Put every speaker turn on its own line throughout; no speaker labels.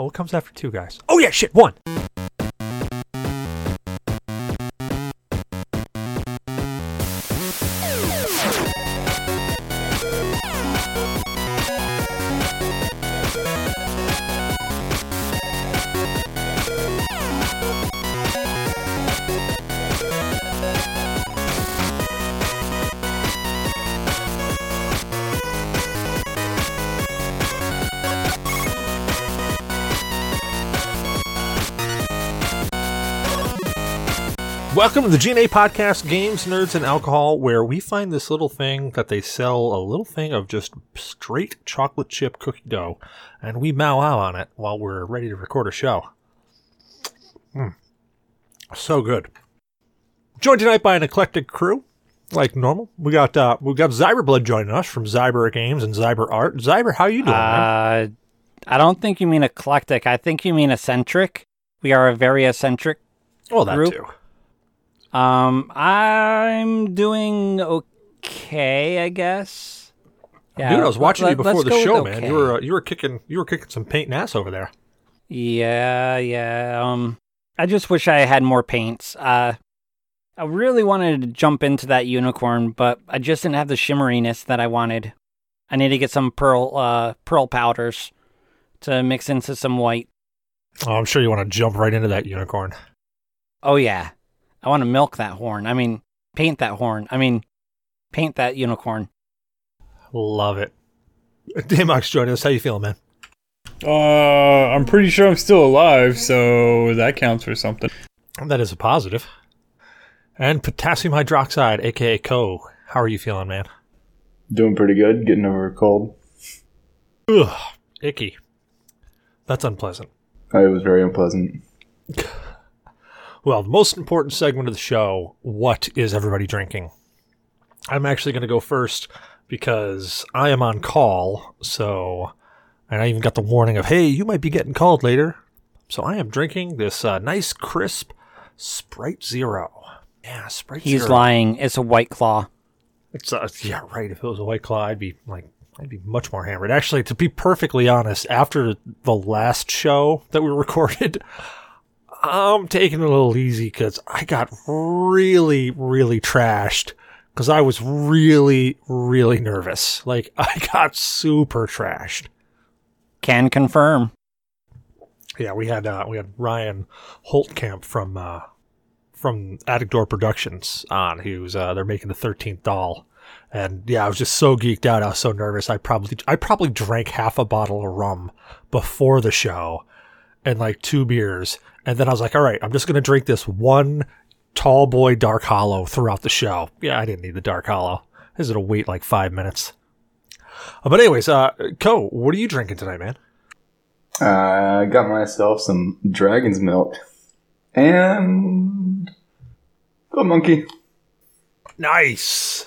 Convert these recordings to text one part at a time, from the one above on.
Oh, what comes after two, guys? Oh yeah, shit, one. Welcome to the GNA podcast, Games, Nerds, and Alcohol, where we find this little thing that they sell a little thing of just straight chocolate chip cookie dough, and we mow out on it while we're ready to record a show. Mm. So good. Joined tonight by an eclectic crew, like normal. We got uh, we got Zyberblood joining us from Zyber Games and Zyber Art. Zyber, how you doing? man?
Uh, I don't think you mean eclectic. I think you mean eccentric. We are a very eccentric.
Oh, that
group.
too.
Um, I'm doing okay, I guess. Yeah,
Dude, I was watching
let-
you before the show, man.
okay.
You were uh, you were kicking you were kicking some paint and ass over there.
Yeah, yeah. Um, I just wish I had more paints. Uh, I really wanted to jump into that unicorn, but I just didn't have the shimmeriness that I wanted. I need to get some pearl, uh, pearl powders to mix into some white.
Oh, I'm sure you want to jump right into that unicorn.
Oh yeah, I want to milk that horn. I mean, paint that horn. I mean, paint that unicorn.
Love it. Damok's joining us. How you feeling, man?
Uh, I'm pretty sure I'm still alive, so that counts for something.
That is a positive. And potassium hydroxide, aka Koh. How are you feeling, man?
Doing pretty good, getting over a cold.
Ugh, icky. That's unpleasant.
It was very unpleasant.
Well, the most important segment of the show what is everybody drinking? I'm actually going to go first because I am on call, so. And I even got the warning of, hey, you might be getting called later. So I am drinking this uh, nice, crisp Sprite Zero. Yeah, Sprite
He's
Zero.
lying. It's a white claw.
It's uh, yeah, right. If it was a white claw, I'd be like, I'd be much more hammered. Actually, to be perfectly honest, after the last show that we recorded, I'm taking it a little easy because I got really, really trashed because I was really, really nervous. Like I got super trashed.
Can confirm.
Yeah, we had uh, we had Ryan Holtkamp from uh, from Attic Door Productions on. He was uh, they're making the thirteenth doll, and yeah, I was just so geeked out. I was so nervous. I probably I probably drank half a bottle of rum before the show, and like two beers, and then I was like, all right, I'm just gonna drink this one tall boy dark hollow throughout the show. Yeah, I didn't need the dark hollow. This is gonna wait like five minutes. Uh, but anyways, uh, Koh, what are you drinking tonight, man?
Uh, I got myself some dragon's milk and gold monkey.
Nice.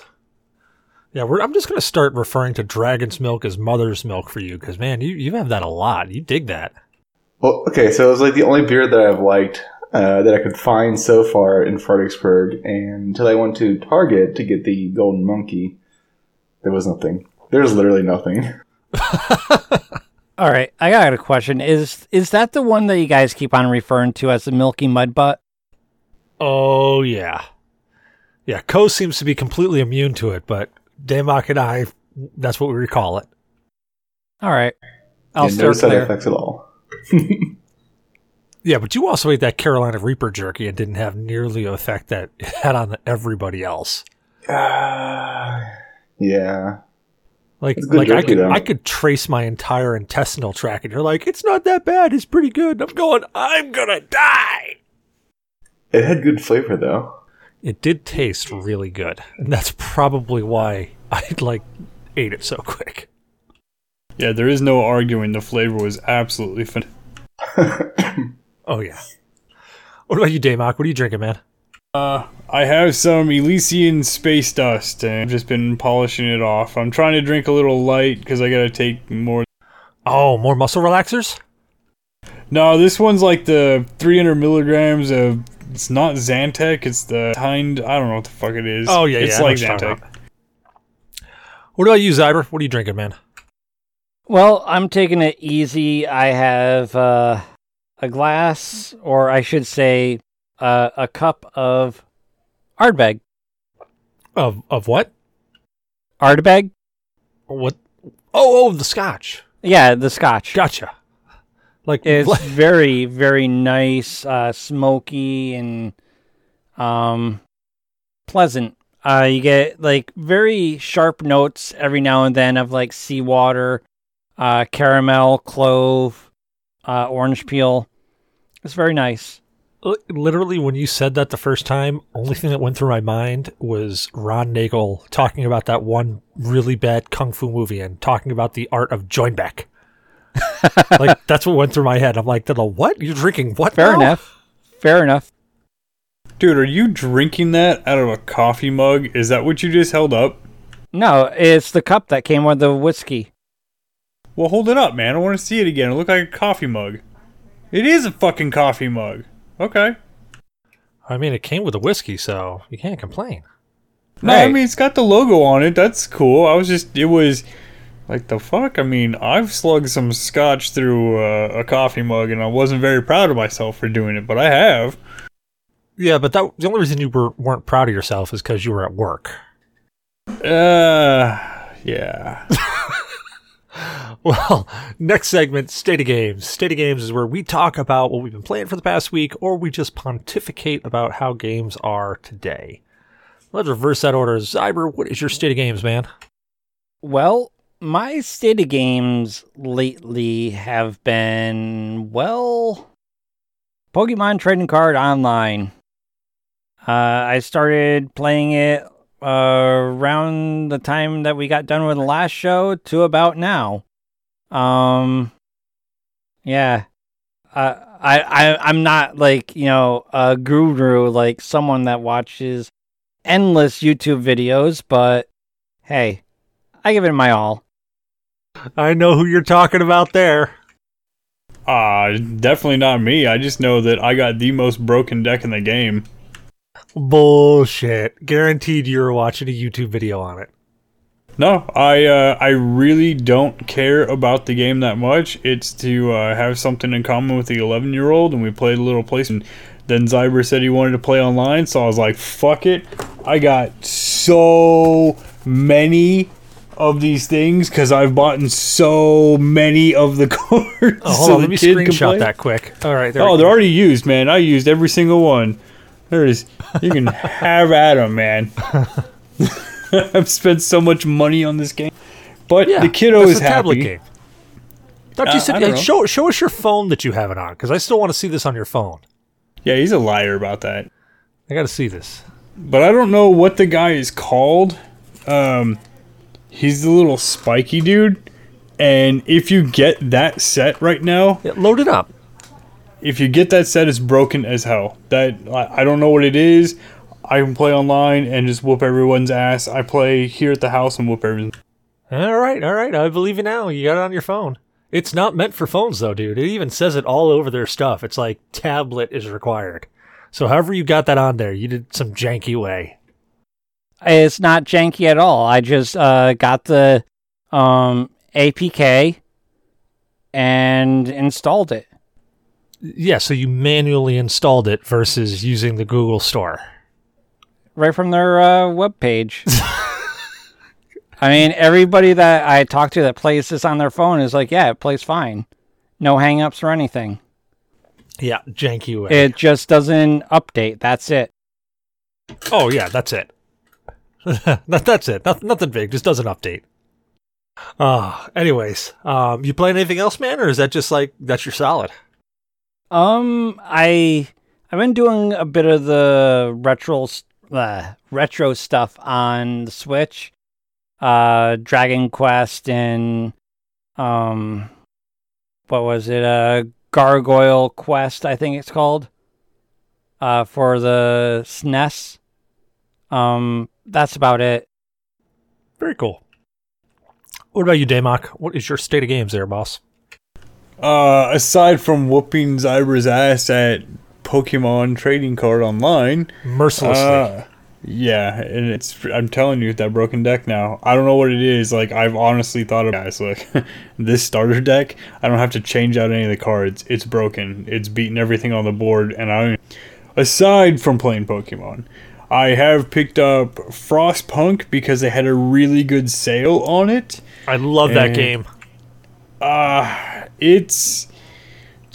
Yeah, we're, I'm just going to start referring to dragon's milk as mother's milk for you because, man, you, you have that a lot. You dig that.
Well, okay, so it was like the only beer that I've liked uh, that I could find so far in Fredericksburg, and until I went to Target to get the golden monkey, there was nothing. There's literally nothing.
All right, I got a question. Is is that the one that you guys keep on referring to as the Milky Mud Butt?
Oh, yeah. Yeah, Koh seems to be completely immune to it, but Damok and I, that's what we recall it.
All right, I'll
yeah, no side effects at all.
Yeah, but you also ate that Carolina Reaper jerky and didn't have nearly the effect that it had on everybody else.
Uh, yeah.
Like, like I could,
though.
I could trace my entire intestinal tract, and you're like, "It's not that bad. It's pretty good." I'm going, "I'm gonna die."
It had good flavor though.
It did taste really good, and that's probably why I like ate it so quick.
Yeah, there is no arguing. The flavor was absolutely fun.
Oh yeah. What about you, Damok? What are you drinking, man?
Uh, I have some Elysian space dust, and I've just been polishing it off. I'm trying to drink a little light because I gotta take more.
Oh, more muscle relaxers?
No, this one's like the 300 milligrams of. It's not Xantec. It's the kind. I don't know what the fuck it is.
Oh yeah,
it's
yeah.
Like Xantec.
What about you, Zyber? What are you drinking, man?
Well, I'm taking it easy. I have uh, a glass, or I should say, uh, a cup of Ardbeg.
Of of what?
Ardbeg?
What? Oh, oh, the scotch.
Yeah, the scotch.
Gotcha. Like
It's very, very nice, uh, smoky, and um, pleasant. Uh, you get like very sharp notes every now and then of like seawater, uh, caramel, clove, uh, orange peel. It's very nice.
Literally when you said that the first time, only thing that went through my mind was Ron Nagel talking about that one really bad kung fu movie and talking about the art of joinback. like that's what went through my head. I'm like, the what? You're drinking what?
Fair
now?
enough. Fair enough.
Dude, are you drinking that out of a coffee mug? Is that what you just held up?
No, it's the cup that came with the whiskey.
Well, hold it up, man. I want to see it again. It looked like a coffee mug. It is a fucking coffee mug. Okay.
I mean, it came with a whiskey, so you can't complain.
No, I mean it's got the logo on it. That's cool. I was just it was like the fuck. I mean, I've slugged some scotch through uh, a coffee mug, and I wasn't very proud of myself for doing it, but I have.
Yeah, but that the only reason you were, weren't proud of yourself is because you were at work.
Uh, yeah.
Well, next segment, State of Games. State of Games is where we talk about what we've been playing for the past week, or we just pontificate about how games are today. Let's reverse that order. Zyber, what is your State of Games, man?
Well, my state of games lately have been, well, Pokemon Trading Card Online. Uh, I started playing it uh, around the time that we got done with the last show to about now. Um, yeah. Uh, I, I, I'm not like, you know, a guru, like someone that watches endless YouTube videos, but hey, I give it my all.
I know who you're talking about there.
Uh, definitely not me. I just know that I got the most broken deck in the game.
Bullshit. Guaranteed you were watching a YouTube video on it.
No, I uh, I really don't care about the game that much. It's to uh, have something in common with the 11 year old, and we played a little place. And then Zyber said he wanted to play online, so I was like, "Fuck it!" I got so many of these things because I've bought in so many of the cards.
Oh, hold
so
on, let me screenshot that quick. All right, there
Oh, they're already used, man. I used every single one. There it is. You can have at them, man. I've spent so much money on this game, but
yeah,
the kiddo is
tablet
happy.
game.
Uh,
you said hey, show show us your phone that you have it on because I still want to see this on your phone.
Yeah, he's a liar about that.
I got to see this.
But I don't know what the guy is called. Um, he's the little spiky dude, and if you get that set right now,
Yeah, load it up.
if you get that set, it's broken as hell. That I, I don't know what it is. I can play online and just whoop everyone's ass. I play here at the house and whoop everyone.
All right, all right. I believe you now. You got it on your phone. It's not meant for phones, though, dude. It even says it all over their stuff. It's like tablet is required. So, however you got that on there, you did some janky way.
It's not janky at all. I just uh, got the um, APK and installed it.
Yeah, so you manually installed it versus using the Google Store.
Right from their uh, webpage. I mean, everybody that I talk to that plays this on their phone is like, yeah, it plays fine. No hangups or anything.
Yeah, janky way.
It just doesn't update. That's it.
oh, yeah, that's it. that, that's it. Nothing, nothing big. Just doesn't update. Uh, anyways, um, you playing anything else, man, or is that just like that's your solid?
Um, I I've been doing a bit of the retro uh, retro stuff on the Switch. Uh, Dragon Quest and um, what was it? Uh, Gargoyle Quest, I think it's called. Uh, for the SNES. Um, that's about it.
Very cool. What about you, Damok? What is your state of games there, boss?
Uh, aside from whooping Zyber's ass at Pokemon Trading Card Online,
Mercilessly.
uh, Yeah, and it's I'm telling you that broken deck now. I don't know what it is. Like I've honestly thought of guys like this starter deck. I don't have to change out any of the cards. It's broken. It's beaten everything on the board, and I aside from playing Pokemon, I have picked up Frostpunk because they had a really good sale on it.
I love that game.
Uh it's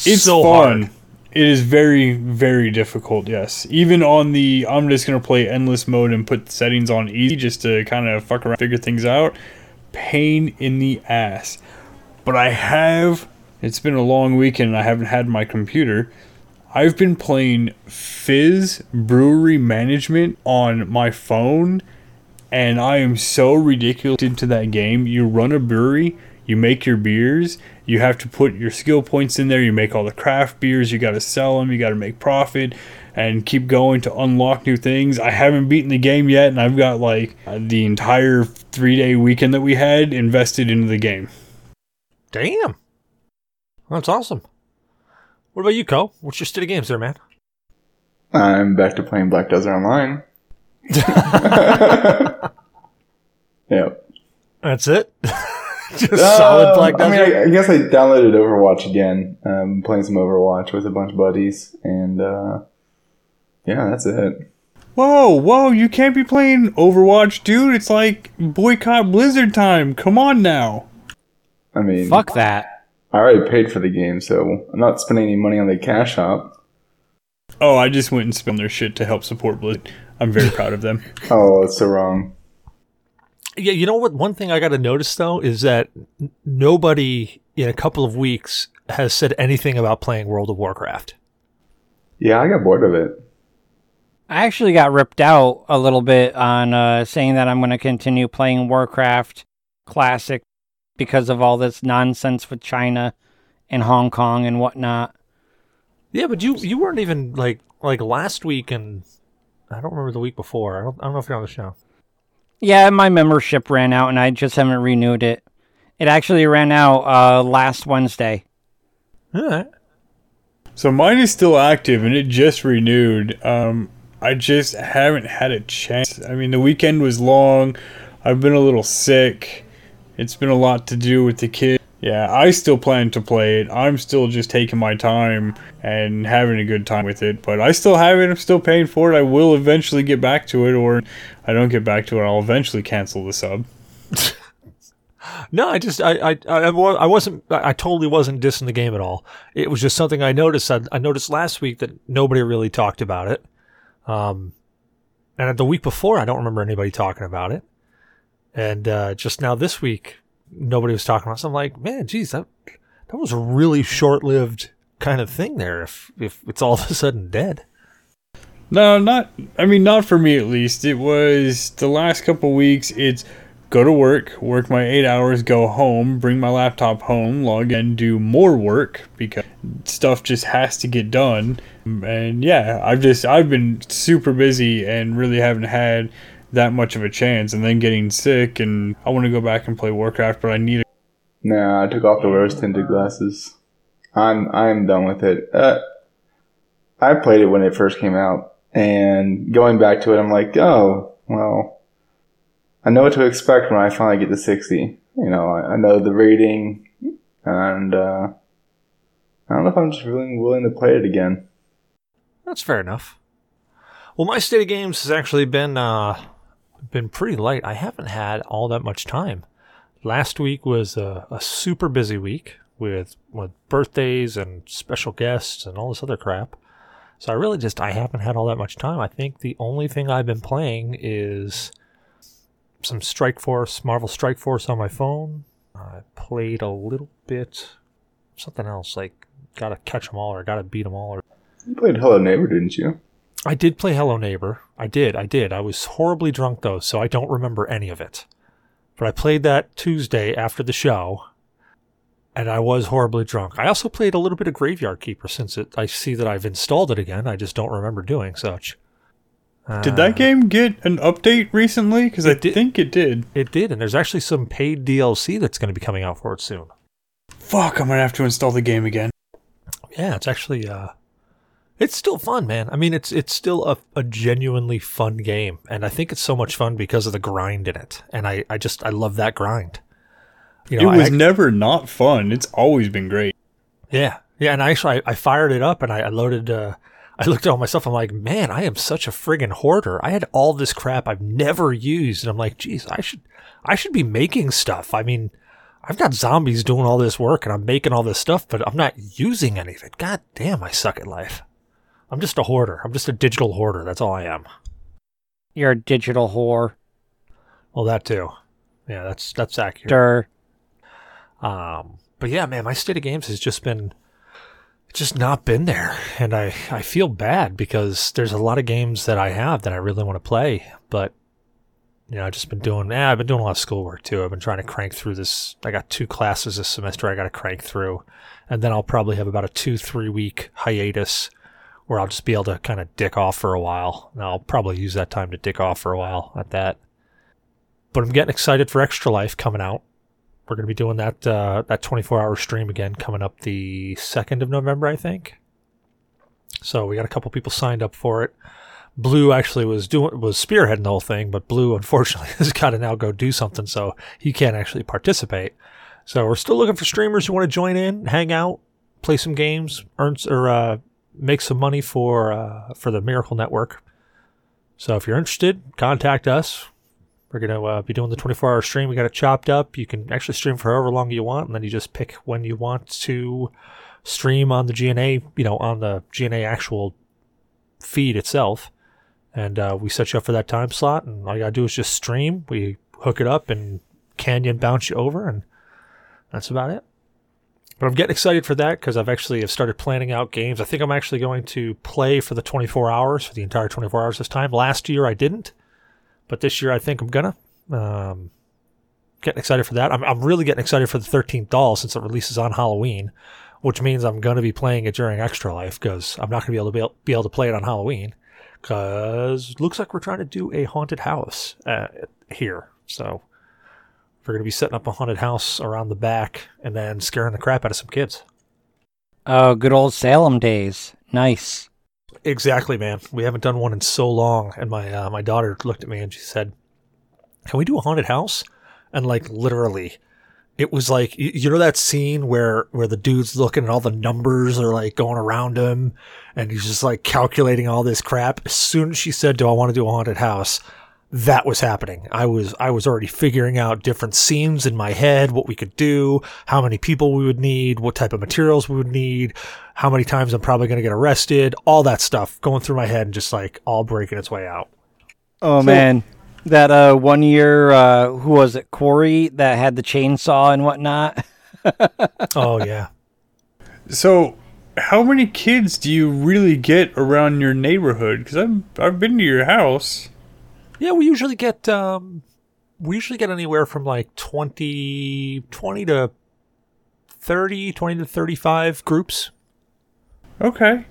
it's
so
fun.
hard.
It is very, very difficult, yes. Even on the I'm just gonna play endless mode and put settings on easy just to kinda fuck around figure things out. Pain in the ass. But I have it's been a long weekend and I haven't had my computer. I've been playing Fiz Brewery Management on my phone and I am so ridiculous into that game. You run a brewery, you make your beers, you have to put your skill points in there, you make all the craft beers, you got to sell them, you got to make profit and keep going to unlock new things. I haven't beaten the game yet and I've got like the entire 3-day weekend that we had invested into the game.
Damn. That's awesome. What about you, Koh? What's your state of games there, man?
I'm back to playing Black Desert Online. yep.
That's it? Just
Uh,
solid Black
I mean, I, I guess I downloaded Overwatch again. Um, playing some Overwatch with a bunch of buddies, and uh, yeah, that's it.
Whoa, whoa, you can't be playing Overwatch, dude. It's like boycott Blizzard time. Come on now.
I mean,
Fuck that.
I already paid for the game, so I'm not spending any money on the cash shop.
Oh, I just went and spent their shit to help support Blizzard. I'm very proud of them.
Oh, that's so wrong.
Yeah, you know what? One thing I got to notice though is that n- nobody in a couple of weeks has said anything about playing World of Warcraft.
Yeah, I got bored of it.
I actually got ripped out a little bit on uh, saying that I'm going to continue playing Warcraft Classic because of all this nonsense with China and Hong Kong and whatnot.
Yeah, but you you weren't even like like last week and I don't remember the week before. I don't, I don't know if you're on the show.
Yeah, my membership ran out and I just haven't renewed it. It actually ran out uh, last Wednesday.
All right.
So mine is still active and it just renewed. Um, I just haven't had a chance. I mean, the weekend was long. I've been a little sick. It's been a lot to do with the kid. Yeah, I still plan to play it. I'm still just taking my time and having a good time with it. But I still have it. I'm still paying for it. I will eventually get back to it, or I don't get back to it. I'll eventually cancel the sub.
No, I just I I I, wasn't I I totally wasn't dissing the game at all. It was just something I noticed. I, I noticed last week that nobody really talked about it. Um, and the week before, I don't remember anybody talking about it. And uh, just now this week, nobody was talking about. So I'm like, man, geez, that that was a really short lived kind of thing there. If if it's all of a sudden dead.
No, not. I mean, not for me at least. It was the last couple weeks. It's go to work, work my eight hours, go home, bring my laptop home, log in, do more work because stuff just has to get done. And yeah, I've just I've been super busy and really haven't had that much of a chance. And then getting sick, and I want to go back and play Warcraft, but I need. A-
No, I took off the rose tinted glasses. I'm I'm done with it. Uh, I played it when it first came out, and going back to it, I'm like, oh well, I know what to expect when I finally get to sixty. You know, I, I know the rating, and uh, I don't know if I'm just really willing to play it again.
That's fair enough. Well, my state of games has actually been uh, been pretty light. I haven't had all that much time. Last week was a, a super busy week with with birthdays and special guests and all this other crap. So I really just I haven't had all that much time. I think the only thing I've been playing is some Strike Force, Marvel Strike Force on my phone. I played a little bit something else like gotta catch them all or gotta beat them all or
You played Hello Neighbor, didn't you?
I did play Hello Neighbor. I did. I did. I was horribly drunk though, so I don't remember any of it. But I played that Tuesday after the show, and I was horribly drunk. I also played a little bit of Graveyard Keeper since it. I see that I've installed it again. I just don't remember doing such.
Did
Uh,
that game get an update recently? Because I
did.
think it did.
It did, and there's actually some paid DLC that's going to be coming out for it soon.
Fuck, I'm gonna have to install the game again.
Yeah, it's actually uh, It's still fun, man. I mean, it's it's still a, a genuinely fun game, and I think it's so much fun because of the grind in it. And I, I just I love that grind. You
it was
I,
never not fun. It's always been great.
yeah, yeah. And I actually I, I fired it up and I, I loaded. Uh, I looked at all myself. I'm like, man, I am such a friggin' hoarder. I had all this crap I've never used, and I'm like, geez, I should I should be making stuff. I mean, I've got zombies doing all this work, and I'm making all this stuff, but I'm not using any of it. God damn, I suck at life. I'm just a hoarder. I'm just a digital hoarder. That's all I am.
You're a digital whore.
Well, that too. Yeah, that's that's accurate.
Dur.
Um, but yeah, man, my state of games has just been just not been there, and I I feel bad because there's a lot of games that I have that I really want to play, but you know I've just been doing. Yeah, I've been doing a lot of schoolwork too. I've been trying to crank through this. I got two classes this semester I got to crank through, and then I'll probably have about a two three week hiatus where I'll just be able to kind of dick off for a while. And I'll probably use that time to dick off for a while at that. But I'm getting excited for Extra Life coming out. We're going to be doing that uh, that 24 hour stream again coming up the 2nd of November, I think. So we got a couple people signed up for it. Blue actually was doing was spearheading the whole thing, but Blue unfortunately has got to now go do something, so he can't actually participate. So we're still looking for streamers who want to join in, hang out, play some games, earn or uh, make some money for uh, for the Miracle Network. So if you're interested, contact us. We're gonna uh, be doing the 24 hour stream. We got it chopped up. You can actually stream for however long you want, and then you just pick when you want to stream on the GNA, you know, on the GNA actual feed itself. And uh, we set you up for that time slot, and all you gotta do is just stream. We hook it up and Canyon bounce you over, and that's about it. But I'm getting excited for that because I've actually have started planning out games. I think I'm actually going to play for the 24 hours for the entire 24 hours this time. Last year I didn't, but this year I think I'm gonna. Um, getting excited for that. I'm, I'm really getting excited for the 13th doll since it releases on Halloween, which means I'm going to be playing it during Extra Life because I'm not going to be able to be able, be able to play it on Halloween because looks like we're trying to do a haunted house uh, here. So we're going to be setting up a haunted house around the back and then scaring the crap out of some kids.
Oh, good old Salem days. Nice.
Exactly, man. We haven't done one in so long, and my uh, my daughter looked at me and she said, "Can we do a haunted house?" And like literally, it was like you know that scene where where the dude's looking and all the numbers are like going around him, and he's just like calculating all this crap. As soon as she said, "Do I want to do a haunted house?" That was happening. I was I was already figuring out different scenes in my head, what we could do, how many people we would need, what type of materials we would need, how many times I'm probably going to get arrested, all that stuff going through my head and just like all breaking its way out.
Oh man, that uh one year, uh who was it? Corey that had the chainsaw and whatnot.
Oh yeah.
So, how many kids do you really get around your neighborhood? Because I've I've been to your house.
Yeah, we usually get um we usually get anywhere from like 20 20 to 30, 20 to 35 groups.
Okay.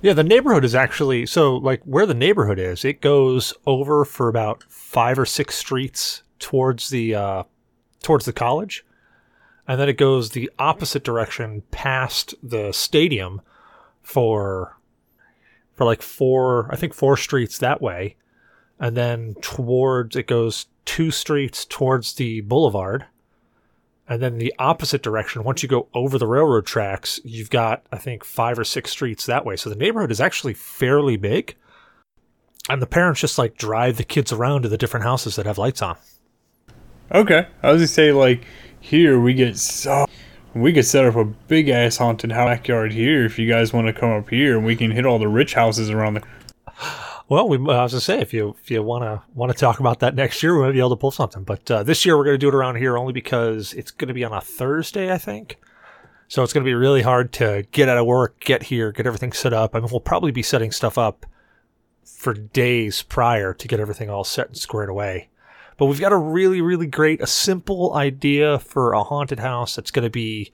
Yeah, the neighborhood is actually so like where the neighborhood is, it goes over for about five or six streets towards the uh, towards the college, and then it goes the opposite direction past the stadium for for like four, I think four streets that way, and then towards it goes two streets towards the boulevard, and then the opposite direction, once you go over the railroad tracks, you've got, I think, five or six streets that way. So the neighborhood is actually fairly big. And the parents just like drive the kids around to the different houses that have lights on.
Okay. I was gonna say like here we get so we could set up a big ass haunted backyard here if you guys want to come up here and we can hit all the rich houses around the
Well, we, I was gonna say if you if you want to talk about that next year, we might be able to pull something. But uh, this year we're gonna do it around here only because it's gonna be on a Thursday, I think. So it's gonna be really hard to get out of work, get here, get everything set up. I mean, we'll probably be setting stuff up for days prior to get everything all set and squared away. But we've got a really, really great, a simple idea for a haunted house that's gonna be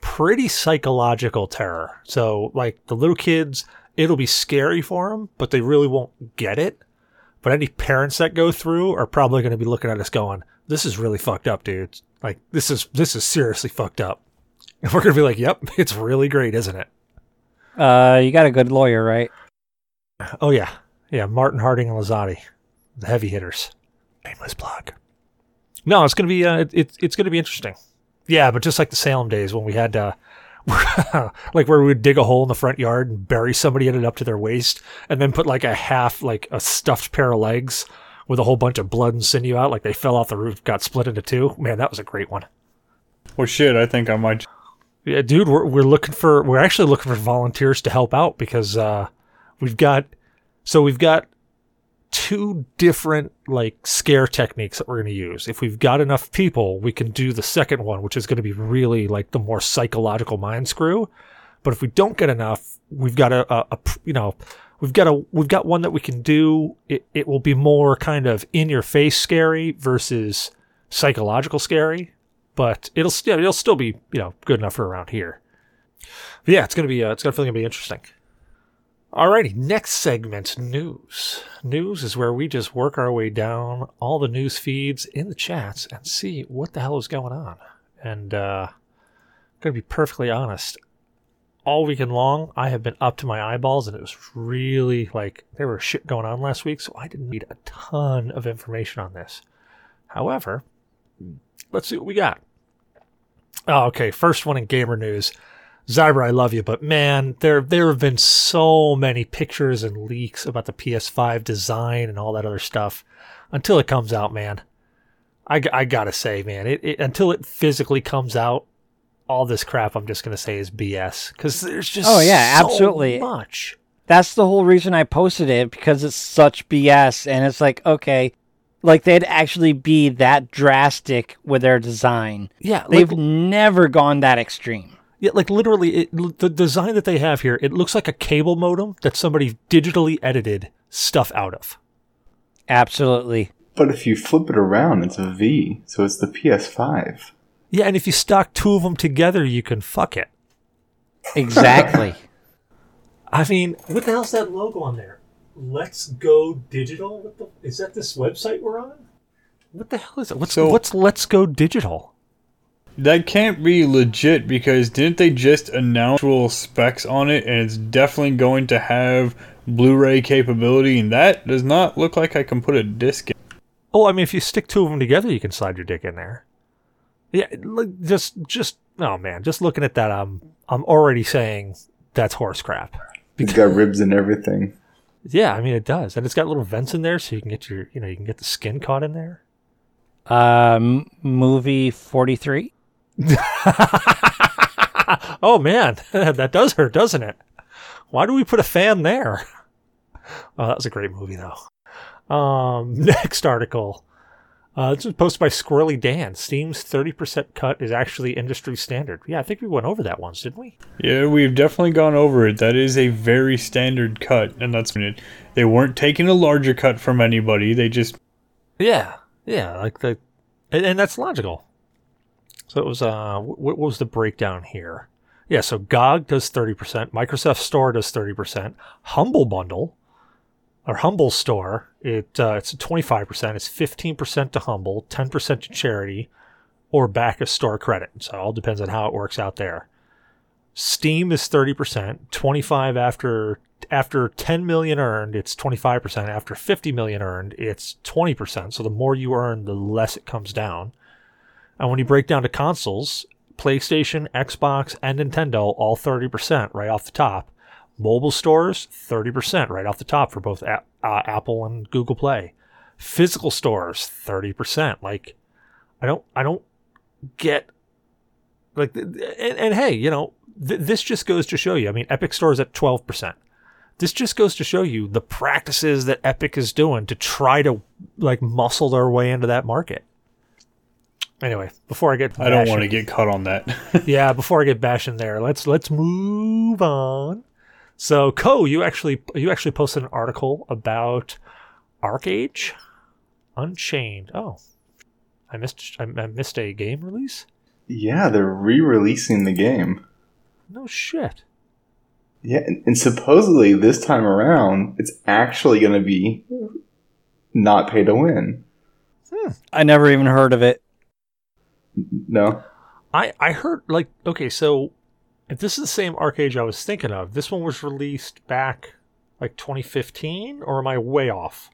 pretty psychological terror. So like the little kids it'll be scary for them, but they really won't get it. But any parents that go through are probably going to be looking at us going, "This is really fucked up, dude. Like this is this is seriously fucked up." And we're going to be like, "Yep, it's really great, isn't it?"
Uh, you got a good lawyer, right?
Oh yeah, yeah. Martin Harding and Lazati, the heavy hitters. Nameless plug. No, it's gonna be uh, it, it's it's gonna be interesting. Yeah, but just like the Salem days when we had uh, like where we would dig a hole in the front yard and bury somebody in it up to their waist, and then put like a half like a stuffed pair of legs with a whole bunch of blood and sinew out, like they fell off the roof, got split into two. Man, that was a great one.
Well, shit, I think I might.
Yeah, dude, we're we're looking for we're actually looking for volunteers to help out because uh, we've got so we've got two different like scare techniques that we're going to use. If we've got enough people, we can do the second one, which is going to be really like the more psychological mind screw. But if we don't get enough, we've got a, a, a you know we've got a we've got one that we can do. It it will be more kind of in your face scary versus psychological scary but it'll still it'll still be you know good enough for around here. But yeah, it's gonna be uh, it's definitely gonna be interesting. Alrighty, next segment, news. News is where we just work our way down all the news feeds in the chats and see what the hell is going on. And uh, I'm gonna be perfectly honest. All weekend long, I have been up to my eyeballs, and it was really like there was shit going on last week, so I didn't need a ton of information on this. However, let's see what we got. Oh, okay. First one in gamer news. Zyber, I love you, but man, there there have been so many pictures and leaks about the PS5 design and all that other stuff. Until it comes out, man, I, I gotta say, man, it, it until it physically comes out, all this crap I'm just gonna say is BS because there's just
Oh, yeah,
so
absolutely.
much.
That's the whole reason I posted it because it's such BS, and it's like okay, like they'd actually be that drastic with their design.
Yeah,
They've
like,
never gone that extreme.
Yeah, like literally, it, the design that they have here, it looks like a cable modem that somebody digitally edited stuff out of.
Absolutely.
But if you flip it around, it's a V, so it's the PS5.
Yeah, and if you stock two of them together, you can fuck it.
Exactly.
I mean, what the hell's that logo on there? Let's Go Digital. What the, is that this website we're on? What the hell is it? What's
So-
what's Let's Go Digital?
That can't be legit because didn't they just announce actual specs on it and it's definitely going to have Blu-ray capability and that does not look like I can put a disc in.
Oh, I mean, if you stick two of them together, you can slide your dick in there. Yeah, like just just oh man, just looking at that, I'm I'm already saying that's horse crap.
It's got ribs and everything.
Yeah, I mean it does, and it's got little vents in there, so you can get your you know you can get the skin caught in there.
um, movie forty three.
oh man, that does hurt, doesn't it? Why do we put a fan there? Oh, that was a great movie though. Um, next article. Uh, this was posted by Squirrely Dan. Steam's 30% cut is actually industry standard. Yeah, I think we went over that once, didn't we?
Yeah, we've definitely gone over it. That is a very standard cut and that's it. They weren't taking a larger cut from anybody. They just
Yeah, yeah, like the, and, and that's logical. So it was, uh, what, was the breakdown here? Yeah, so GOG does 30%, Microsoft Store does 30%, Humble Bundle, or Humble Store, it uh, it's 25%, it's 15% to Humble, 10% to charity, or back a store credit. So it all depends on how it works out there. Steam is 30%, 25 after after 10 million earned, it's 25%. After 50 million earned, it's 20%. So the more you earn, the less it comes down. And when you break down to consoles, PlayStation, Xbox, and Nintendo all 30% right off the top. Mobile stores 30% right off the top for both a- uh, Apple and Google Play. Physical stores 30%. Like I don't I don't get like and, and hey, you know, th- this just goes to show you. I mean, Epic stores at 12%. This just goes to show you the practices that Epic is doing to try to like muscle their way into that market. Anyway, before I get
I don't want to get caught on that.
yeah, before I get bashing there, let's let's move on. So, Koh, you actually you actually posted an article about ArcheAge Unchained. Oh, I missed I, I missed a game release.
Yeah, they're re-releasing the game.
No shit.
Yeah, and, and supposedly this time around, it's actually going to be not pay to win. Hmm.
I never even heard of it.
No,
I I heard like okay, so If this is the same ArcheAge I was thinking of, this one was released back like 2015, or am I way off?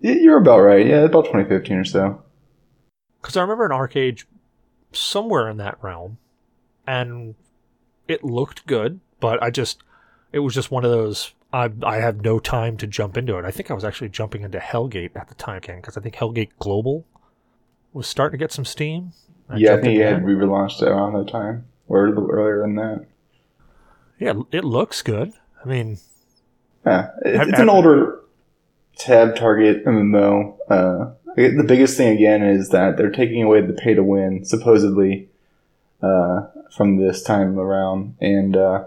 You're about right. Yeah, about 2015 or so.
Because I remember an ArcheAge somewhere in that realm, and it looked good, but I just, it was just one of those. I I had no time to jump into it. I think I was actually jumping into Hellgate at the time because I think Hellgate Global was starting to get some steam.
Yeah, I think it had relaunched around that time, or earlier than that.
Yeah, it looks good. I mean,
Yeah, it's, it's an older tab target MMO. Uh, I the biggest thing again is that they're taking away the pay to win, supposedly, uh, from this time around, and uh,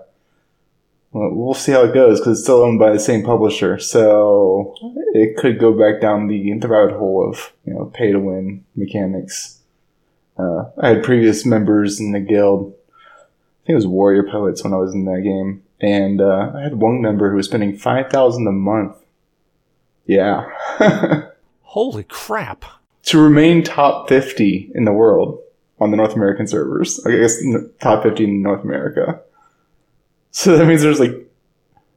well, we'll see how it goes because it's still owned by the same publisher. So it could go back down the, the rabbit hole of you know pay to win mechanics. Uh, I had previous members in the guild. I think it was Warrior Poets when I was in that game, and uh, I had one member who was spending five thousand a month. Yeah,
holy crap!
to remain top fifty in the world on the North American servers. I guess top fifty in North America. So that means there's like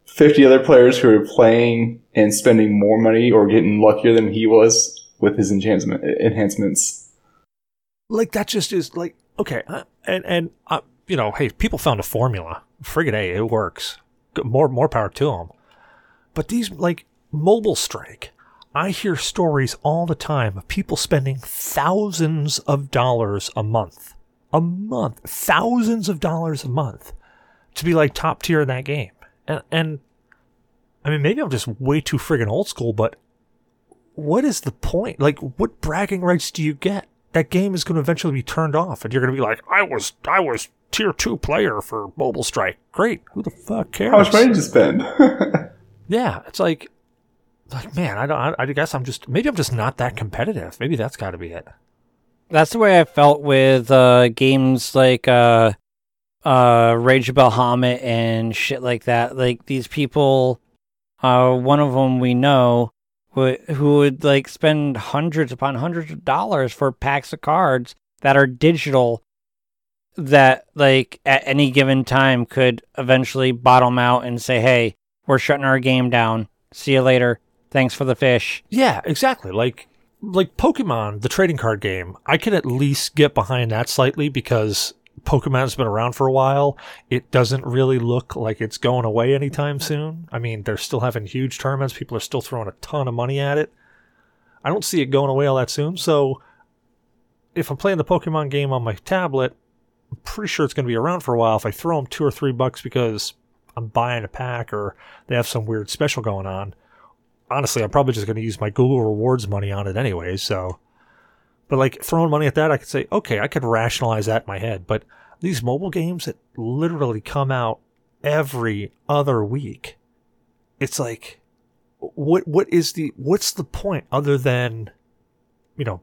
fifty other players who are playing and spending more money or getting luckier than he was with his enhancement enhancements.
Like that just is like okay uh, and and uh, you know hey people found a formula friggin' a it works more more power to them but these like mobile strike i hear stories all the time of people spending thousands of dollars a month a month thousands of dollars a month to be like top tier in that game and and i mean maybe i'm just way too friggin' old school but what is the point? Like, what bragging rights do you get? That game is going to eventually be turned off, and you're going to be like, "I was, I was tier two player for Mobile Strike. Great. Who the fuck cares?"
How much money did you spend?
Yeah, it's like, like man, I don't. I, I guess I'm just maybe I'm just not that competitive. Maybe that's got to be it.
That's the way I felt with uh, games like uh, uh, Rage of Bahamut and shit like that. Like these people, uh, one of them we know who, would like spend hundreds upon hundreds of dollars for packs of cards that are digital that like at any given time could eventually bottom out and say, "Hey, we're shutting our game down. See you later. Thanks for the fish."
Yeah, exactly. Like like Pokemon, the trading card game. I can at least get behind that slightly because Pokemon's been around for a while. It doesn't really look like it's going away anytime soon. I mean, they're still having huge tournaments. People are still throwing a ton of money at it. I don't see it going away all that soon. So if I'm playing the Pokemon game on my tablet, I'm pretty sure it's going to be around for a while. If I throw them two or three bucks because I'm buying a pack or they have some weird special going on, honestly, I'm probably just going to use my Google Rewards money on it anyway. So, but like throwing money at that, I could say, okay, I could rationalize that in my head. But these mobile games that literally come out every other week, it's like, what what is the what's the point other than, you know,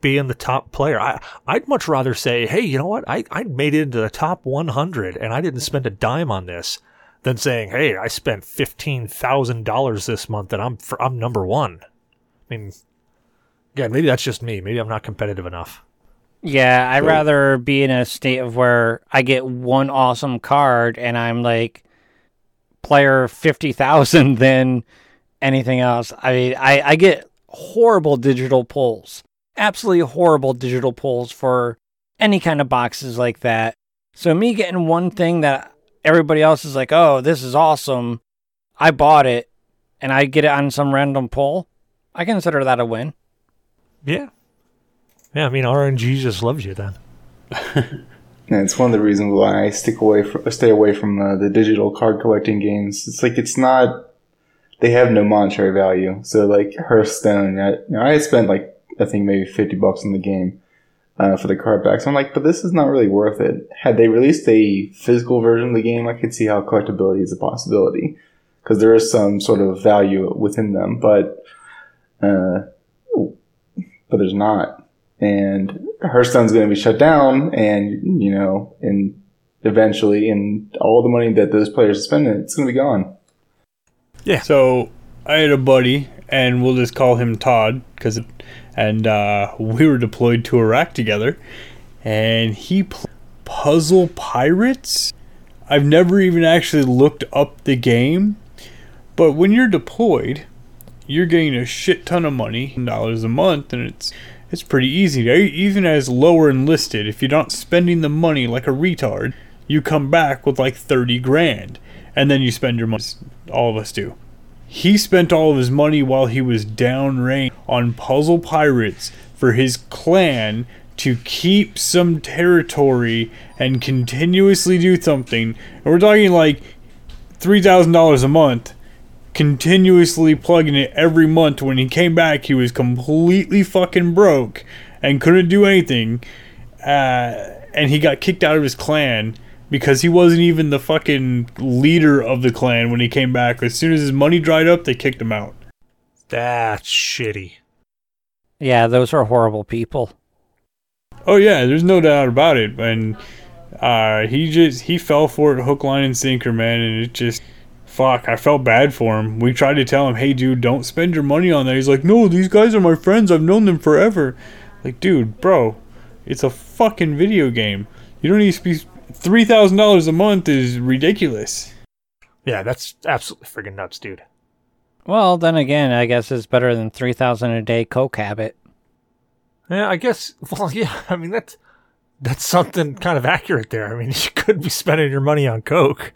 being the top player? I I'd much rather say, hey, you know what, I I made it into the top 100 and I didn't spend a dime on this than saying, "Hey, I spent fifteen thousand dollars this month and I'm for, I'm number one." I mean, again, maybe that's just me. Maybe I'm not competitive enough.
Yeah, I'd
So-
rather be in a state of where I get one awesome card and I'm like player 50,000 than anything else. I mean, I, I get horrible digital pulls, absolutely horrible digital pulls for any kind of boxes like that. So, me getting one thing that everybody else is like, oh, this is awesome, I bought it, and I get it on some random pull, I consider that a win.
Yeah, yeah. I mean, RNG just loves you then.
And it's one of the reasons why I stick away from, stay away from uh, the digital card collecting games. It's like it's not. They have no monetary value. So like Hearthstone, I, you know, I spent like I think maybe fifty bucks on the game uh, for the card packs. I'm like, but this is not really worth it. Had they released a physical version of the game, I could see how collectability is a possibility because there is some sort of value within them, but uh, but there's not. And Hearthstone's going to be shut down, and you know, and eventually, and all the money that those players spend, spending, it's going to be gone. Yeah.
So I had a buddy, and we'll just call him Todd, because, and uh, we were deployed to Iraq together, and he played Puzzle Pirates, I've never even actually looked up the game, but when you're deployed, you're getting a shit ton of money, dollars a month, and it's it's pretty easy. Even as lower enlisted, if you're not spending the money like a retard, you come back with like 30 grand, and then you spend your money. All of us do. He spent all of his money while he was downrange on puzzle pirates for his clan to keep some territory and continuously do something. And we're talking like $3,000 a month, continuously plugging it every month. When he came back, he was completely fucking broke and couldn't do anything. Uh, and he got kicked out of his clan because he wasn't even the fucking leader of the clan when he came back. As soon as his money dried up, they kicked him out.
That's shitty.
Yeah, those are horrible people.
Oh yeah, there's no doubt about it. And uh, he just he fell for it hook, line, and sinker, man. And it just fuck. I felt bad for him. We tried to tell him, hey, dude, don't spend your money on that. He's like, no, these guys are my friends. I've known them forever. Like, dude, bro, it's a fucking video game. You don't need to be three thousand dollars a month is ridiculous.
Yeah, that's absolutely friggin' nuts, dude.
Well, then again, I guess it's better than three thousand a day coke habit.
Yeah, I guess. Well, yeah. I mean, that's that's something kind of accurate there. I mean, you could be spending your money on coke,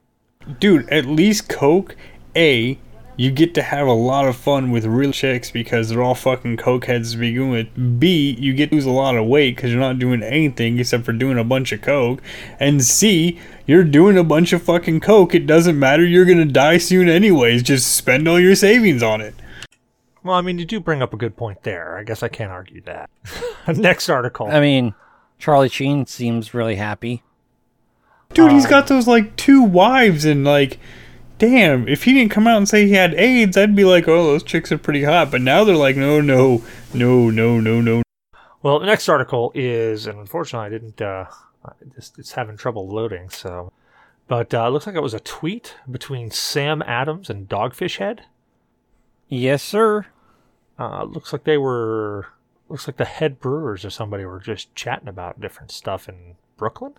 dude. At least coke, a you get to have a lot of fun with real chicks because they're all fucking cokeheads to begin with. B, you get to lose a lot of weight because you're not doing anything except for doing a bunch of coke. And C, you're doing a bunch of fucking coke. It doesn't matter. You're gonna die soon anyways. Just spend all your savings on it.
Well, I mean, you do bring up a good point there. I guess I can't argue that. Next article.
I mean, Charlie Sheen seems really happy.
Dude, uh, he's got those like two wives and like damn, if he didn't come out and say he had AIDS, I'd be like, oh, those chicks are pretty hot. But now they're like, no, no, no, no, no, no.
Well, the next article is, and unfortunately, I didn't. Uh, it's, it's having trouble loading. So, but uh, looks like it was a tweet between Sam Adams and Dogfish Head.
Yes, sir.
Uh, looks like they were. Looks like the head brewers or somebody were just chatting about different stuff in Brooklyn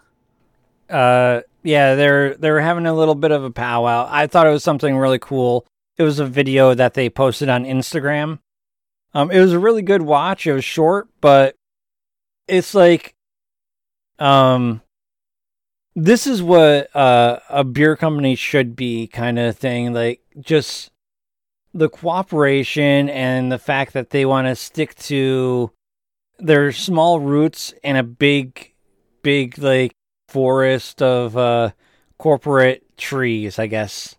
uh, yeah, they're they're having a little bit of a powwow. I thought it was something really cool. It was a video that they posted on Instagram. Um, it was a really good watch. It was short, but it's like, um, this is what uh, a beer company should be, kind of thing. Like just the cooperation and the fact that they want to stick to their small roots and a big, big like forest of uh, corporate trees, I guess.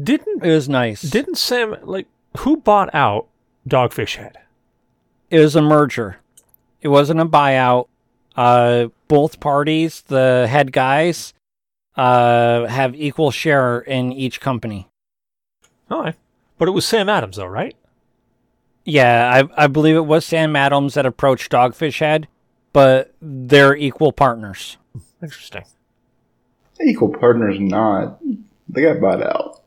Didn't
it was nice?
Didn't Sam like who bought out Dogfish Head?
It was a merger. It wasn't a buyout. Uh, both parties, the head guys, uh, have equal share in each company.
All right, but it was Sam Adams, though, right?
Yeah, I I believe it was Sam Adams that approached Dogfish Head, but they're equal partners.
Interesting.
Equal partners, not. They got bought out.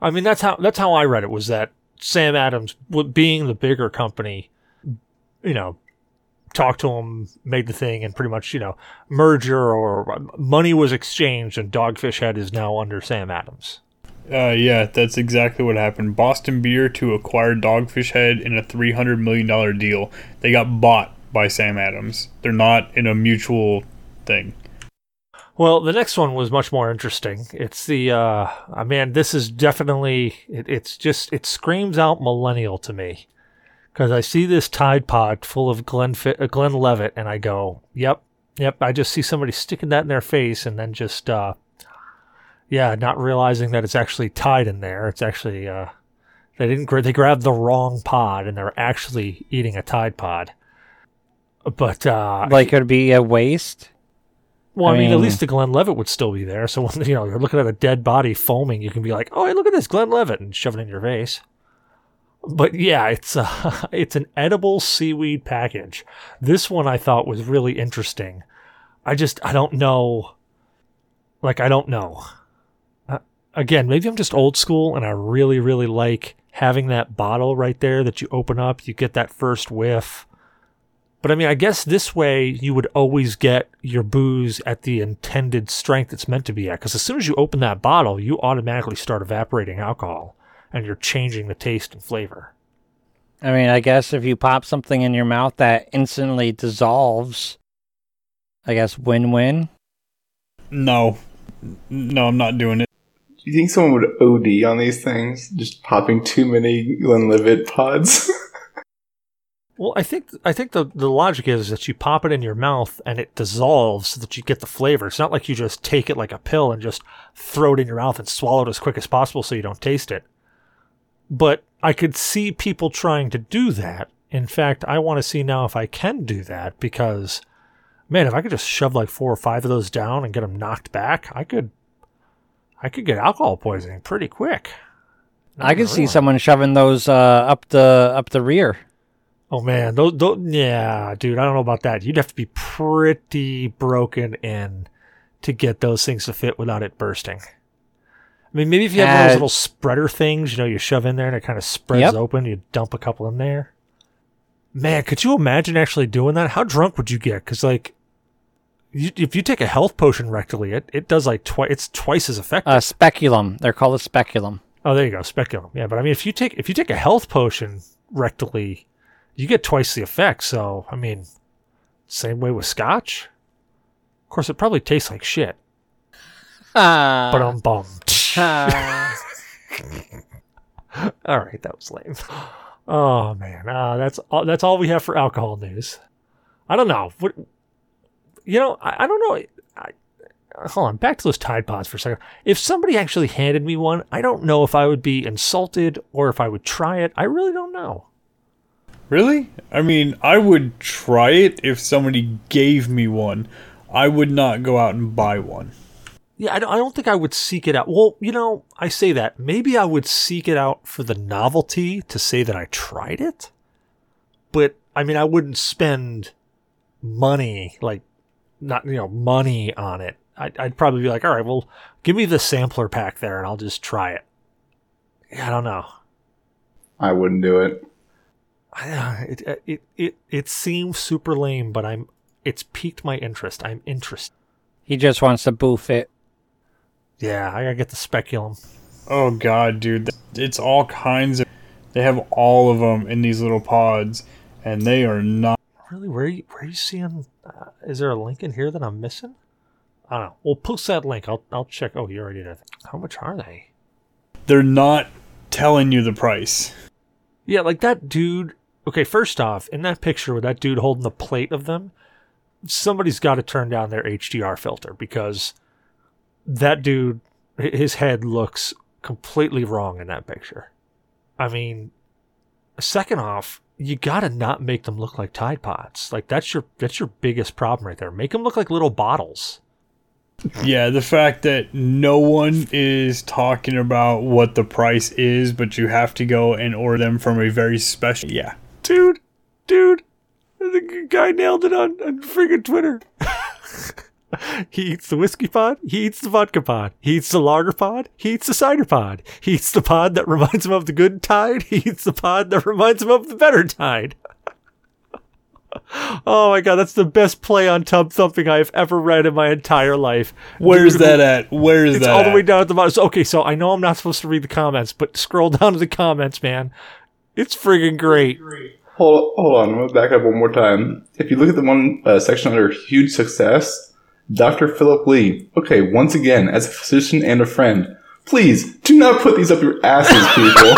I mean, that's how that's how I read it. Was that Sam Adams, being the bigger company, you know, talked to him, made the thing, and pretty much, you know, merger or money was exchanged, and Dogfish Head is now under Sam Adams.
Uh, yeah, that's exactly what happened. Boston Beer to acquire Dogfish Head in a three hundred million dollar deal. They got bought by Sam Adams. They're not in a mutual thing.
Well, the next one was much more interesting. It's the uh, uh man. This is definitely. It, it's just. It screams out millennial to me because I see this Tide Pod full of Glenn uh, Glenlivet, and I go, "Yep, yep." I just see somebody sticking that in their face, and then just, uh, yeah, not realizing that it's actually Tide in there. It's actually uh, they didn't. They grabbed the wrong pod, and they're actually eating a Tide Pod. But uh,
like it'd be a waste.
Well, I, I mean, at least the Glenlivet would still be there. So when you know you're looking at a dead body foaming, you can be like, "Oh, hey, look at this Glenlivet," and shove it in your face. But yeah, it's uh, it's an edible seaweed package. This one I thought was really interesting. I just I don't know. Like I don't know. Uh, again, maybe I'm just old school, and I really really like having that bottle right there that you open up. You get that first whiff But I mean, I guess this way you would always get your booze at the intended strength it's meant to be at. Because as soon as you open that bottle, you automatically start evaporating alcohol and you're changing the taste and flavor.
I mean, I guess if you pop something in your mouth that instantly dissolves, I guess win win.
No, no, I'm not doing it.
Do you think someone would OD on these things? Just popping too many Glenlivet pods?
Well, I think I think the the logic is that you pop it in your mouth and it dissolves so that you get the flavor. It's not like you just take it like a pill and just throw it in your mouth and swallow it as quick as possible so you don't taste it. But I could see people trying to do that. In fact, I want to see now if I can do that because man, if I could just shove like four or five of those down and get them knocked back, I could I could get alcohol poisoning pretty quick. Not
I could
gonna
see someone shoving those uh, up the up the rear.
Oh man, those, those, yeah, dude, I don't know about that. You'd have to be pretty broken in to get those things to fit without it bursting. I mean, maybe if you have one of
Uh,
those little spreader things, you know, you shove in there and it kind of spreads
Yep.
open, you dump a couple in there. Man, could you imagine actually doing that? How drunk would you get? Because like, you, if you take a health potion rectally, it, it does like twice. It's twice as effective.
Uh, speculum. They're called a speculum.
Oh, there you go, speculum. Yeah, but I mean, if you take if you take a health potion rectally, you get twice the effect. So, I mean, same way with scotch. Of course, it probably tastes like shit. But um, bum.
Ah.
all right, that was lame. Oh man, uh, that's all, that's all we have for alcohol news. I don't know. What, you know, I, I don't know. I, hold on, back to those Tide Pods for a second. If somebody actually handed me one, I don't know if I would be insulted or if I would try it. I really don't know.
Really? I mean, I would try it if somebody gave me one. I would not go out and buy one.
Yeah, I don't, I don't think I would seek it out. Well, you know, I say that. Maybe I would seek it out for the novelty to say that I tried it. But, I mean, I wouldn't spend money, like, not, you know, money on it. I'd, I'd probably be like, all right, well, give me the sampler pack there and I'll just try it. Yeah, I don't know.
I wouldn't do it.
I- It, it, it, it seems super lame, but I'm, it's piqued my interest. I'm interested.
he just wants to boof it.
Yeah, I gotta get the speculum.
Oh god, dude, it's all kinds of. They have all of them in these little pods, and they are not.
Really? Where are you, where are you seeing? Uh, is there a link in here that I'm missing? I don't know. We'll post that link. I'll I'll check. Oh, you already did. How much are they?
They're not telling you the price.
Yeah, like that dude. Okay, first off, in that picture with that dude holding the plate of them, somebody's got to turn down their HDR filter because that dude, his head looks completely wrong in that picture. I mean, second off, you got to not make them look like Tide Pods. Like that's your that's your biggest problem right there. Make them look like little bottles.
Yeah, the fact that no one is talking about what the price is, but you have to go and order them from a very special. Yeah.
Dude, dude, the guy nailed it on, on friggin' Twitter. he eats the whiskey pod, he eats the vodka pod, he eats the lager pod, he eats the cider pod, he eats the pod that reminds him of the good tide, he eats the pod that reminds him of the better tide. oh my god, that's the best play on tub thumping I've ever read in my entire life.
Where's
Dude,
that at? Where's that?
It's
that?
all the way down at the bottom. So, okay, so I know I'm not supposed to read the comments, but scroll down to the comments, man. It's friggin' great.
Hold, hold on, I'm gonna back up one more time. If you look at the one uh, section under huge success, Dr. Philip Lee. Okay, once again, as a physician and a friend, please do not put these up your asses, people.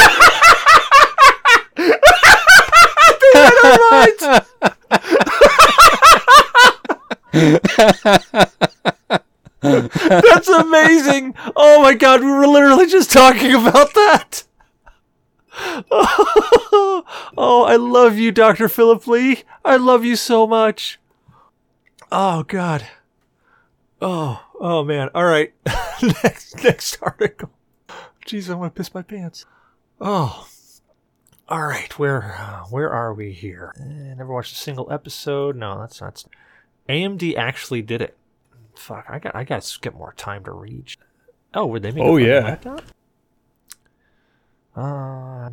That's amazing. Oh my god, we were literally just talking about that. Oh, I love you, Dr. Philip Lee. I love you so much. Oh god. Oh, oh man. All right. next next article. Jeez, I want to piss my pants. Oh. All right, where uh, where are we here? Eh, never watched a single episode. No, that's not. AMD actually did it. Fuck, I got I got to get more time to read. Oh, were they make
Oh, yeah.
laptop? Uh,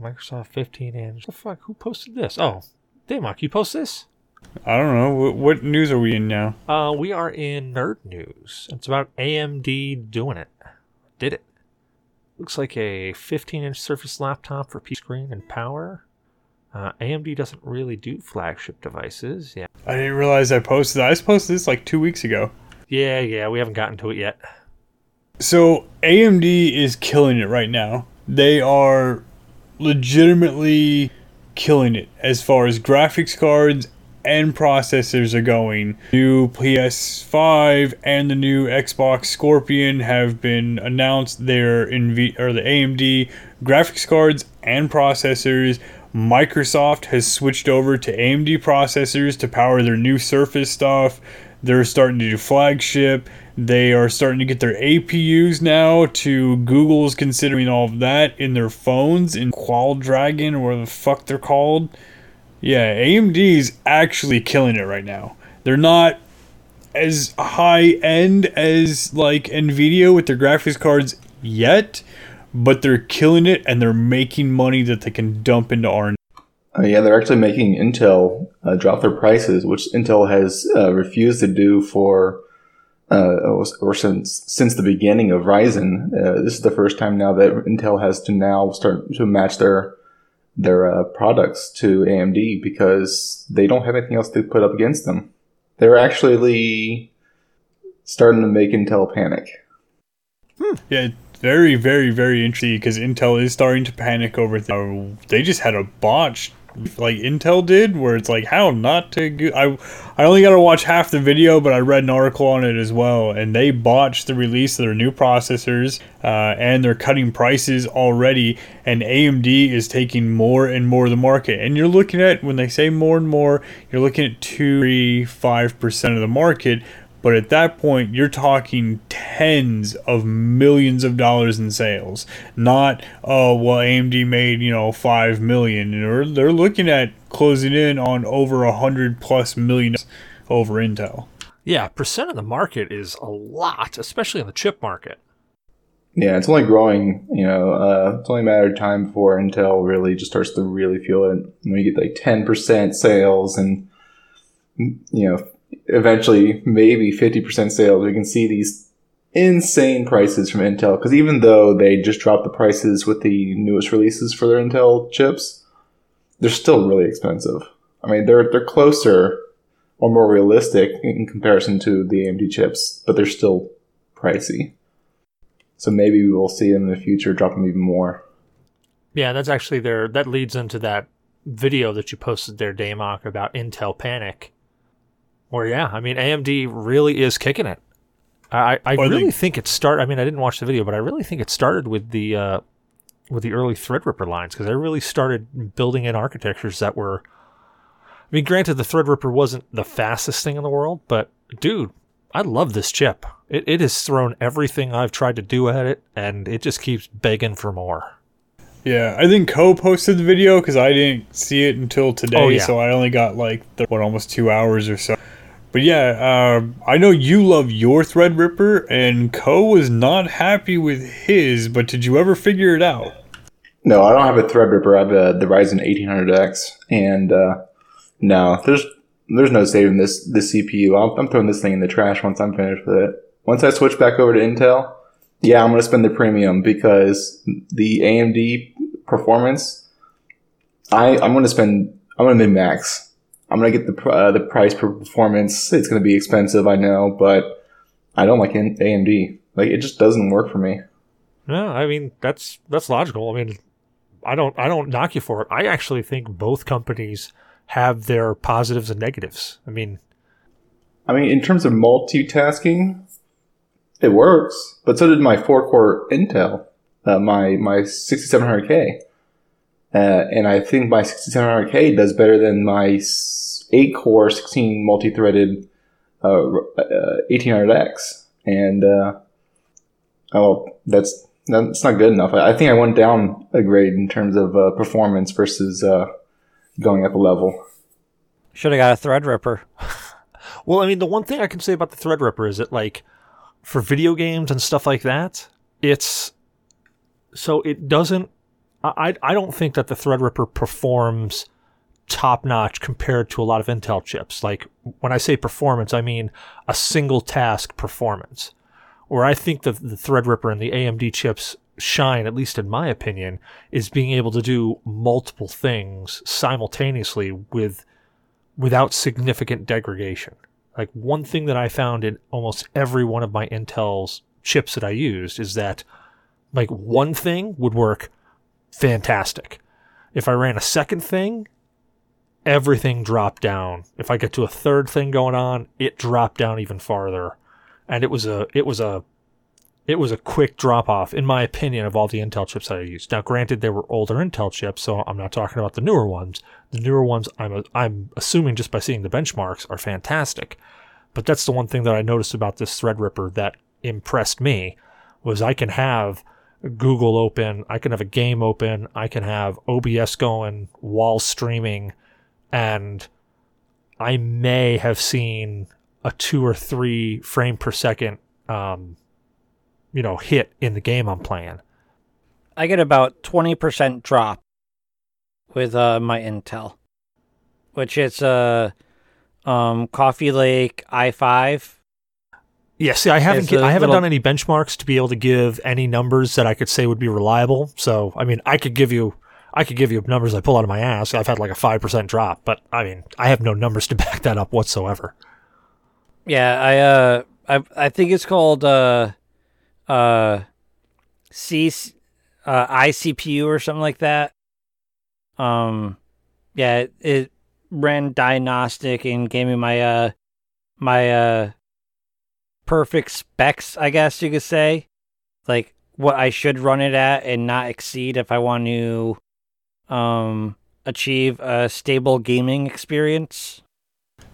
Microsoft 15 inch. The fuck? Who posted this? Oh, Damok, you post this?
I don't know. What, what news are we in now?
Uh, we are in nerd news. It's about AMD doing it. Did it? Looks like a 15-inch Surface laptop for P screen and power. Uh, AMD doesn't really do flagship devices. Yeah,
I didn't realize I posted. I posted this like two weeks ago.
yeah, yeah. We haven't gotten to it yet.
So AMD is killing it right now. They are legitimately killing it as far as graphics cards and processors are going. New PS5 and the new Xbox Scorpion have been announced. They're V or the AMD graphics cards and processors. Microsoft has switched over to AMD processors to power their new Surface stuff. They're starting to do flagship. They are starting to get their APUs now to Google's considering all of that in their phones in Qualdragon or the fuck they're called. Yeah, AMD's actually killing it right now. They're not as high end as like Nvidia with their graphics cards yet, but they're killing it and they're making money that they can dump into R.
Uh, yeah, they're actually making Intel uh, drop their prices, which Intel has uh, refused to do for uh, or since since the beginning of Ryzen. Uh, this is the first time now that Intel has to now start to match their their uh, products to AMD because they don't have anything else to put up against them. They're actually starting to make Intel panic.
Yeah, very, very, very interesting because Intel is starting to panic over. Th- they just had a botch like Intel did, where it's like how not to. Go- I I only got to watch half the video, but I read an article on it as well, and they botched the release of their new processors, uh, and they're cutting prices already. And AMD is taking more and more of the market. And you're looking at when they say more and more, you're looking at two, three, five percent of the market. But at that point, you're talking tens of millions of dollars in sales. Not, oh, well, AMD made, you know, five million. They're, they're looking at closing in on over a hundred plus million over Intel.
Yeah, percent of the market is a lot, especially in the chip market.
Yeah, it's only growing. You know, uh, it's only a matter of time before Intel really just starts to really feel it. When you get like ten percent sales and you know eventually maybe 50% sales, we can see these insane prices from Intel. Because even though they just dropped the prices with the newest releases for their Intel chips, they're still really expensive. I mean, they're they're closer or more realistic in comparison to the AMD chips, but they're still pricey. So maybe we will see them in the future drop them even more.
Yeah, that's actually there. That leads into that video that you posted there, Damok, about Intel panic. Where yeah, I mean AMD really is kicking it. I I
Or they-
really think it start. I mean, I didn't watch the video, but I really think it started with the uh, with the early Threadripper lines because they really started building in architectures that were. I mean, granted, the Threadripper wasn't the fastest thing in the world, but dude, I love this chip. It it has thrown everything I've tried to do at it, and it just keeps begging for more.
Yeah, I think Koh posted the video because I didn't see it until today,
Oh, yeah.
so I only got like the, what almost two hours or so. But yeah, uh, I know you love your Threadripper, and Koh was not happy with his. But did you ever figure it out?
No, I don't have a Threadripper. I have a, the Ryzen 1800X, and uh, no, there's there's no saving this this CPU. I'm, I'm throwing this thing in the trash once I'm finished with it. Once I switch back over to Intel, yeah, I'm going to spend the premium because the AMD performance. I I'm going to spend. I'm going to min max. I'm going to get the uh, the price per performance. It's going to be expensive, I know, but I don't like AMD. Like it just doesn't work for me.
No, I mean that's that's logical. I mean, I don't I don't knock you for it. I actually think both companies have their positives and negatives. I mean,
I mean, in terms of multitasking, it works. But so did my four core Intel, uh, my my 6700K, uh, and I think my 6700K does better than my eight core 16 multi threaded uh, uh, 1800X. And uh, oh, that's that's not good enough. I, I think I went down a grade in terms of uh, performance versus uh, going up a level.
Should have got a Threadripper.
well, I mean, the one thing I can say about the Threadripper is that like for video games and stuff like that, it's so it doesn't. I I don't think that the Threadripper performs top notch compared to a lot of Intel chips. Like when I say performance, I mean a single task performance. Where I think the, the Threadripper and the AMD chips shine, at least in my opinion, is being able to do multiple things simultaneously with without significant degradation. Like one thing that I found in almost every one of my Intel's chips that I used is that like one thing would work fantastic. If I ran a second thing, everything dropped down. If I get to a third thing going on, it dropped down even farther. And it was a it was a it was a quick drop off, in my opinion, of all the Intel chips that I used. Now, granted, they were older Intel chips, so I'm not talking about the newer ones. The newer ones, I'm I'm assuming just by seeing the benchmarks, are fantastic. But that's the one thing that I noticed about this Threadripper that impressed me was I can have Google open, I can have a game open, I can have OBS going while streaming, and I may have seen a two or three frame per second, um, you know, hit in the game I'm playing.
I get about 20% drop with uh, my Intel, which is a uh, um, Coffee Lake i5
yeah, see, I haven't I haven't
little-
done any benchmarks to be able to give any numbers that I could say would be reliable. So, I mean, I could give you I could give you numbers I pull out of my ass. I've had like a five percent drop, but I mean, I have no numbers to back that up whatsoever.
Yeah, I uh I I think it's called uh uh C uh iCPU or something like that. Um yeah, it, it ran diagnostic and gave me my uh my uh perfect specs, I guess you could say. Like what I should run it at and not exceed if I want to um achieve a stable gaming experience.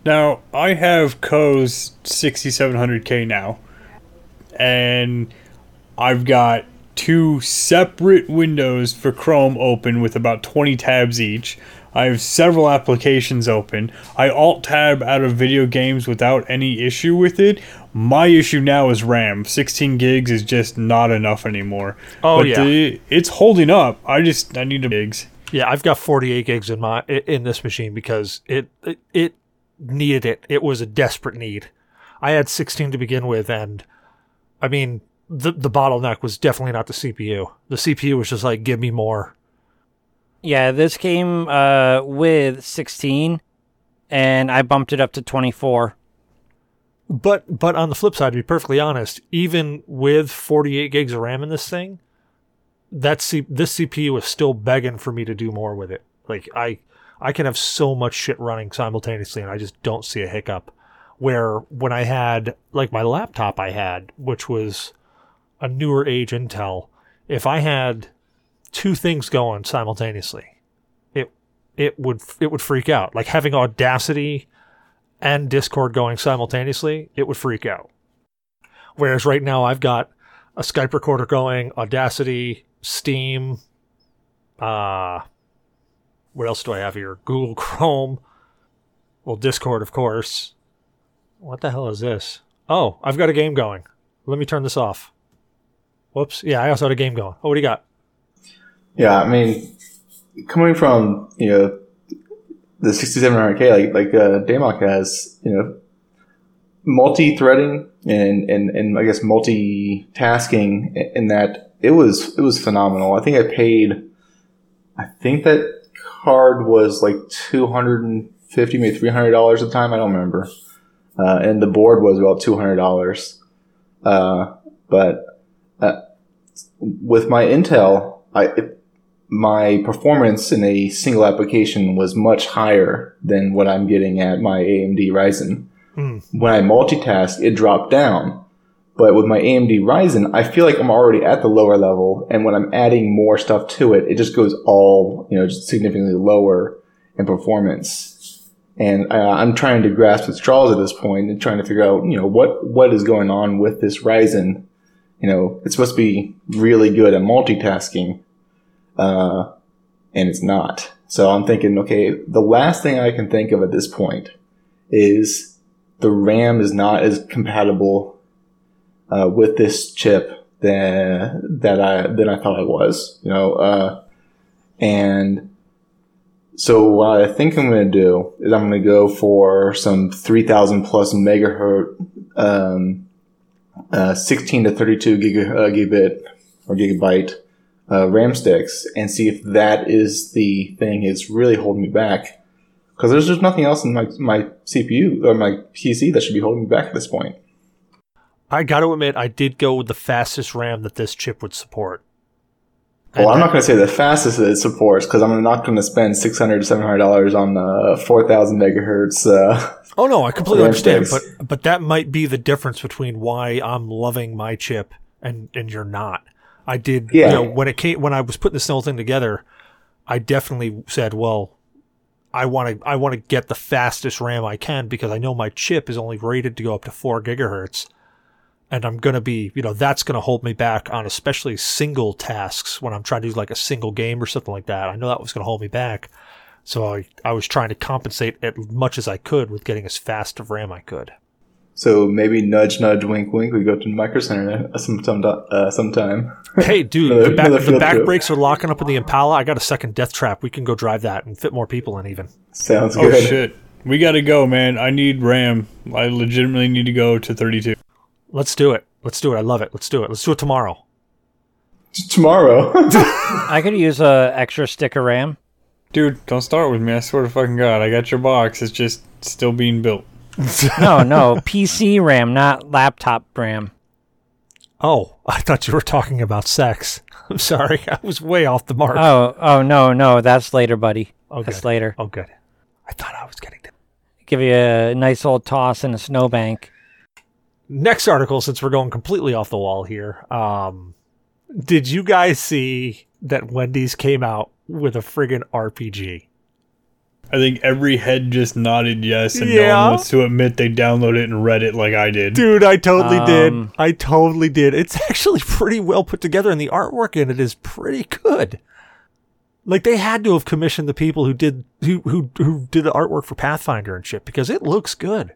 Now, I have Koh's 6700K now, and I've got two separate windows for Chrome open with about 20 tabs each. I have several applications open. I alt tab out of video games without any issue with it. My issue now is RAM. 16 gigs is just not enough anymore.
Oh,
but
yeah.
the, it's holding up. I just I need a gigs.
Yeah, I've got 48 gigs in my in this machine because it it, it needed it. It was a desperate need. I had 16 to begin with, and I mean the the bottleneck was definitely not the CPU. The CPU was just like, give me more.
Yeah, this came uh, with 16, and I bumped it up to 24.
But but on the flip side, to be perfectly honest, even with 48 gigs of RAM in this thing, that C- this CPU is still begging for me to do more with it. Like I I can have so much shit running simultaneously, and I just don't see a hiccup. Where when I had like my laptop, I had which was a newer age Intel. If I had two things going simultaneously, it it would it would freak out. Like having Audacity and Discord going simultaneously, it would freak out. Whereas right now I've got a Skype recorder going, Audacity, Steam, uh what else do I have here? Google Chrome, well Discord of course. What the hell is this? Oh, I've got a game going. Let me turn this off. Whoops. Yeah, I also had a game going. Oh, what do you got?
Yeah, I mean, coming from you know the 6700K, like like uh, Damok has, you know, multi-threading and and and I guess multitasking in that it was it was phenomenal. I think I paid, I think that card was like 250 maybe 300 dollars at the time. I don't remember, uh, and the board was about 200 dollars. Uh, but uh, with my Intel, I it, my performance in a single application was much higher than what I'm getting at my AMD Ryzen.
Hmm.
When I multitask, it dropped down. But with my AMD Ryzen, I feel like I'm already at the lower level, and when I'm adding more stuff to it, it just goes all you know, just significantly lower in performance. And uh, I'm trying to grasp at straws at this point and trying to figure out, you know, what what is going on with this Ryzen. You know, it's supposed to be really good at multitasking, uh, and it's not. So I'm thinking, okay, the last thing I can think of at this point is the RAM is not as compatible uh, with this chip than that I than I thought it was. You know, uh, and So what I think I'm going to do is I'm going to go for some 3000 plus megahertz, um, uh, 16 to 32 giga, uh, gigabit or gigabyte uh, RAM sticks and see if that is the thing is really holding me back. Because there's just nothing else in my, my CPU or my PC that should be holding me back at this point.
I got to admit, I did go with the fastest RAM that this chip would support.
Well,
And
I'm not going to say the fastest that it supports because I'm not going to spend 600 to 700 dollars on uh, 4,000 megahertz. Uh,
Oh no, I completely understand,
sticks.
but but that might be the difference between why I'm loving my chip and and you're not. I did,
Yeah.
you know, when it came when I was putting this whole thing together, I definitely said, well, I want to I want to get the fastest RAM I can because I know my chip is only rated to go up to four gigahertz, and I'm gonna be, you know, that's gonna hold me back on especially single tasks when I'm trying to do like a single game or something like that. I know that was gonna hold me back. So I, I was trying to compensate as much as I could with getting as fast of RAM I could.
So maybe nudge, nudge, wink, wink. We go to the Micro Center uh, some, some, uh, sometime.
Hey, dude,
Another-
the back, the back brakes are locking up in the Impala. I got a second death trap. We can go drive that and fit more people in even.
Sounds good.
Oh shit. We gotta go, man. I need RAM. I legitimately need to go to 32.
Let's do it. Let's do it. I love it. Let's do it. Let's do it tomorrow.
Tomorrow.
I could use a extra stick of RAM.
Dude, don't start with me. I swear to fucking God. I got your box. It's just still being built.
No, no, PC RAM, not laptop RAM.
Oh, I thought you were talking about sex. I'm sorry. I was way off the mark.
Oh, oh no, no, that's later, buddy.
oh,
That's
good.
later.
Oh, good. I thought I was getting to.
Give you a nice old toss in a snowbank.
Next article, since we're going completely off the wall here. Um, did you guys see that Wendy's came out with a friggin' RPG?
I think every head just nodded yes, and no
Yeah.
one wants to admit they downloaded it and read it like I did.
Dude, I totally did.
Um,
I totally did. It's actually pretty well put together, and the artwork in it is pretty good. Like they had to have commissioned the people who did who who who did the artwork for Pathfinder and shit because it looks good.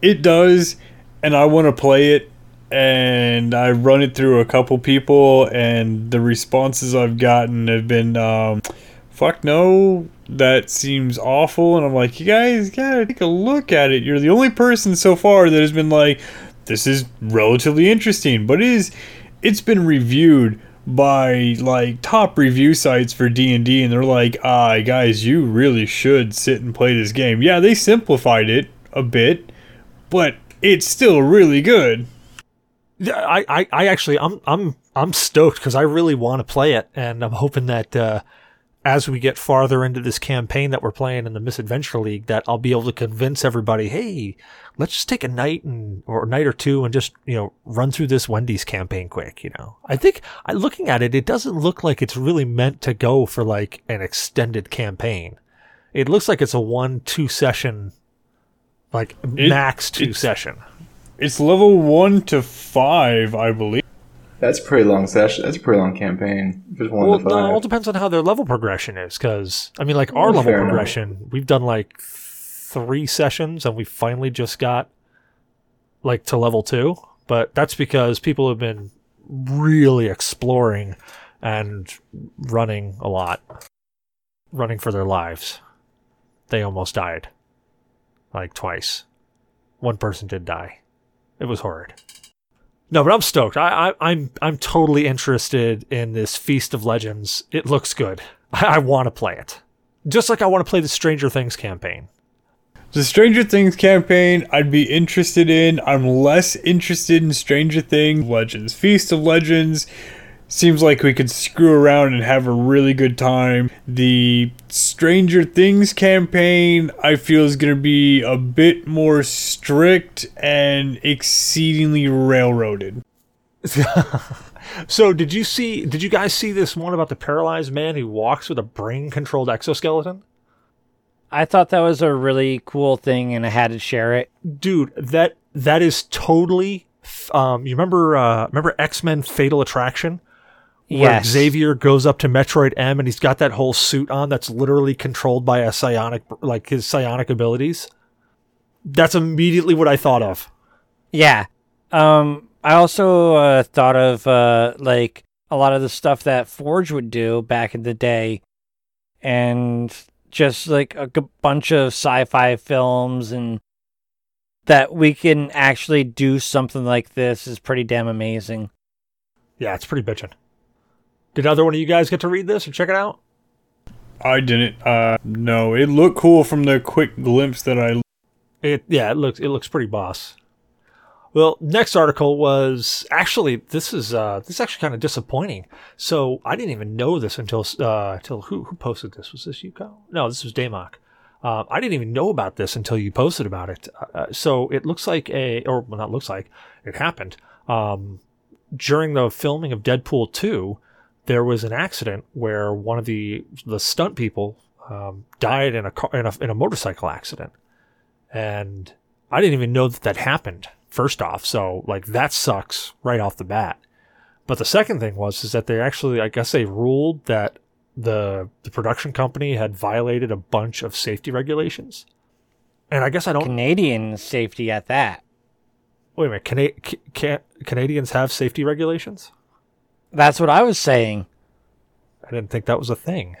It does, and I want to play it. And I run it through a couple people, and the responses I've gotten have been, um, "Fuck no, that seems awful." And I'm like, "You guys gotta take a look at it. You're the only person so far that has been like, this is relatively interesting, but it is, it's been reviewed." by like top review sites for D&D and they're like, "Ah, guys, you really should sit and play this game." Yeah, they simplified it a bit, but it's still really good.
Yeah, I, I, I actually I'm I'm I'm stoked because I really want to play it, and I'm hoping that uh, as we get farther into this campaign that we're playing in the Misadventure League, that I'll be able to convince everybody, hey, let's just take a night and or a night or two and just you know run through this Wendy's campaign quick. You know, I think I looking at it, it doesn't look like it's really meant to go for like an extended campaign. It looks like it's a one two session, like
It-
max two
it's-
session.
It's level 1 to 5, I believe.
That's a pretty long session. That's a pretty long campaign. Just one
Well,
to
no, it all depends on how their level progression is. Because I mean, like our level
fair enough.
progression, we've done like three sessions, and we finally just got like to level two. But that's because people have been really exploring and running a lot, running for their lives. They almost died, like twice. One person did die. It was horrid. No, but I'm stoked. I, I, I'm I'm totally interested in this Feast of Legends. It looks good. I, I want to play it, just like I want to play the Stranger Things campaign.
The Stranger Things campaign, I'd be interested in. I'm less interested in Stranger Things Legends. Feast of Legends seems like we could screw around and have a really good time. The Stranger Things campaign, I feel, is going to be a bit more strict and exceedingly railroaded.
So, did you see? Did you guys see this one about the paralyzed man who walks with a brain-controlled exoskeleton?
I thought that was a really cool thing, and I had to share it.
Dude, that that is totally. Um, you remember? Uh, remember X Men: Fatal Attraction?
Yes.
Xavier goes up to Metroid M and he's got that whole suit on that's literally controlled by a psionic, like his psionic abilities. That's immediately what I thought of.
Yeah. Um, I also uh, thought of uh, like a lot of the stuff that Forge would do back in the day, and just like a g- bunch of sci-fi films and that we can actually do something like this is pretty damn amazing.
Yeah, it's pretty bitchin'. Did either one of you guys get to read this or check it out?
I didn't. Uh, no, it looked cool from the quick glimpse that I.
It yeah, it looks it looks pretty boss. Well, next article was actually this is uh this is actually kind of disappointing. So I didn't even know this until uh until who who posted this? Was this you, Kyle? No, this was Damok. Um, I didn't even know about this until you posted about it. Uh, so it looks like a or well, not looks like it happened. Um, during the filming of Deadpool two, there was an accident where one of the the stunt people um, died in a car in a, in a motorcycle accident, and I didn't even know that that happened. First off, so like that sucks right off the bat. But the second thing was is that they actually, I guess, they ruled that the the production company had violated a bunch of safety regulations, and I guess I don't.
Canadian safety at that.
Wait a minute, Cana- ca- ca- Canadians have safety regulations?
That's what I was saying.
I didn't think that was a thing.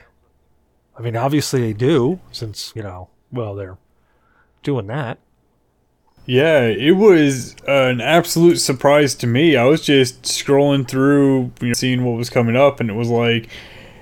I mean, obviously they do, since you know, well, they're doing that.
Yeah, it was an absolute surprise to me. I was just scrolling through, you know, seeing what was coming up, and it was like,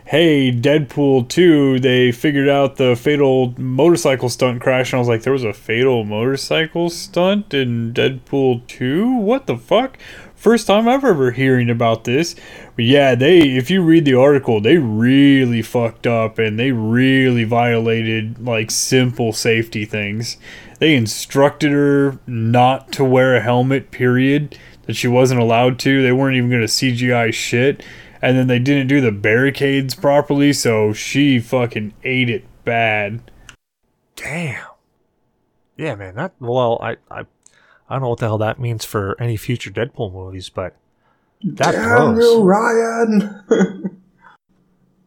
hey, Deadpool 2, they figured out the fatal motorcycle stunt crash. And I was like, there was a fatal motorcycle stunt in Deadpool 2? What the fuck? First time I've ever hearing about this. But yeah, they if you read the article, they really fucked up and they really violated like simple safety things. They instructed her not to wear a helmet, period. That she wasn't allowed to. They weren't even gonna CGI shit and then they didn't do the barricades properly, so she fucking ate it bad.
Damn. Yeah, man. That well, I I I don't know what the hell that means for any future Deadpool movies, but that
Daniel
blows.
Ryan.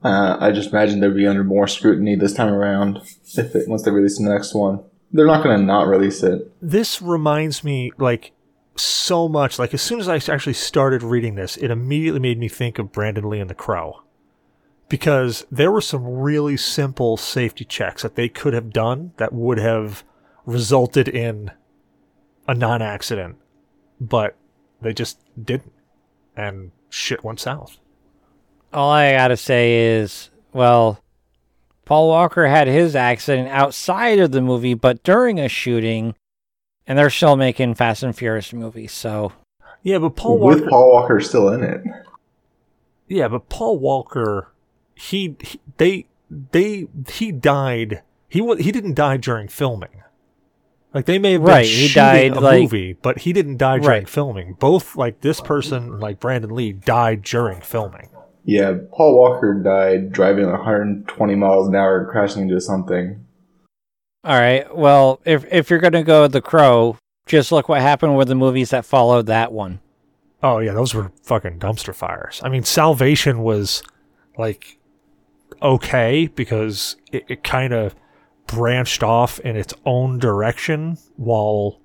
uh, I just imagine they'd be under more scrutiny this time around if it, once they release the next one. They're not going to not release it.
This reminds me like so much. Like as soon as I actually started reading this, it immediately made me think of Brandon Lee and the Crow. Because there were some really simple safety checks that they could have done that would have resulted in a non accident, but they just didn't. And shit went south.
All I gotta say is, well, Paul Walker had his accident outside of the movie, but during a shooting, and they're still making Fast and Furious movies. So
Yeah, but Paul
With
Walker.
Paul Walker still in it.
Yeah, but Paul Walker, he, he they they he died. He wa- he didn't die during filming. Like they may have been
Right, he
shooting
died,
a
like-
movie, but he didn't die during
Right.
filming. Both like this person, like Brandon Lee, died during filming.
Yeah, Paul Walker died driving 120 miles an hour and crashing into something.
All right, well, if if you're gonna go with the Crow, just look what happened with the movies that followed that one.
Oh yeah, those were fucking dumpster fires. I mean, Salvation was like okay because it, it kind of branched off in its own direction while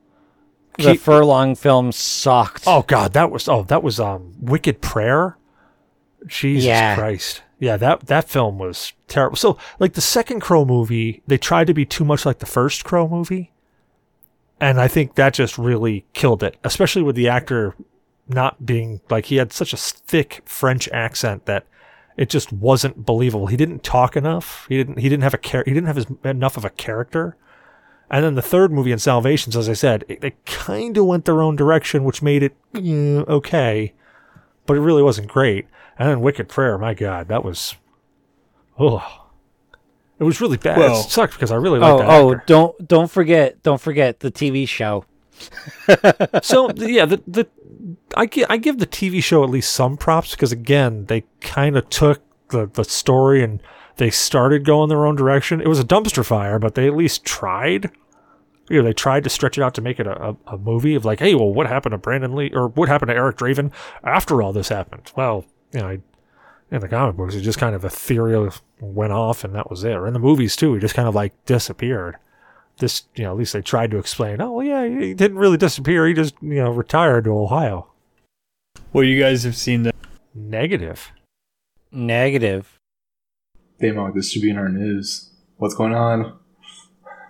The
Keep-
Furlong film sucked.
Oh god, that was oh that was um Wicked Prayer. Jesus
Yeah.
Christ. Yeah, that that film was terrible. So like the second Crow movie, they tried to be too much like the first Crow movie. And I think that just really killed it, especially with the actor not being like he had such a thick French accent that it just wasn't believable. He didn't talk enough. He didn't he didn't have a char- he didn't have his, enough of a character. And then the third movie in Salvations, as I said, it, they kind of went their own direction, which made it eh, okay, but it really wasn't great. And then Wicked Prayer, my God, that was, oh, it was really bad.
Well-
it sucked because I really liked
oh,
that
oh,
actor.
don't don't forget, don't forget the TV show.
so yeah, the the I give I give the TV show at least some props because again they kind of took the the story and they started going their own direction. It was a dumpster fire, but they at least tried. You know, they tried to stretch it out to make it a, a, a movie of like, hey, well, what happened to Brandon Lee or what happened to Eric Draven after all this happened? Well, you know, in the comic books, it just kind of ethereal went off and that was it. Or in the movies too, he just kind of like disappeared this, you know, at least they tried to explain, oh, well, yeah, he didn't really disappear. He just, you know, retired to Ohio.
Well, you guys have seen the
Negative.
Negative.
Damok, this should be in our news. What's going on?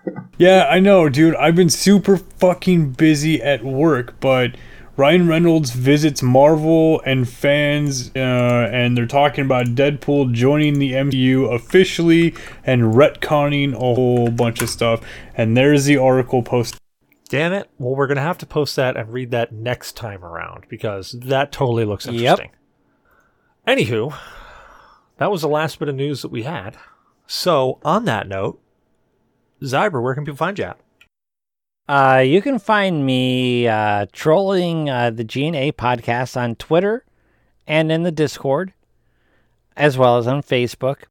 Yeah, I know, dude. I've been super fucking busy at work, but Ryan Reynolds visits Marvel and fans, uh, and they're talking about Deadpool joining the MCU officially and retconning a whole bunch of stuff. And there's the article posted.
Damn it. Well, we're going to have to post that and read that next time around because that totally looks interesting.
Yep.
interesting. Anywho, that was the last bit of news that we had. So, on that note, Zyber, where can people find you at?
Uh, you can find me uh, trolling uh, the G&A podcast on Twitter and in the Discord, as well as on Facebook.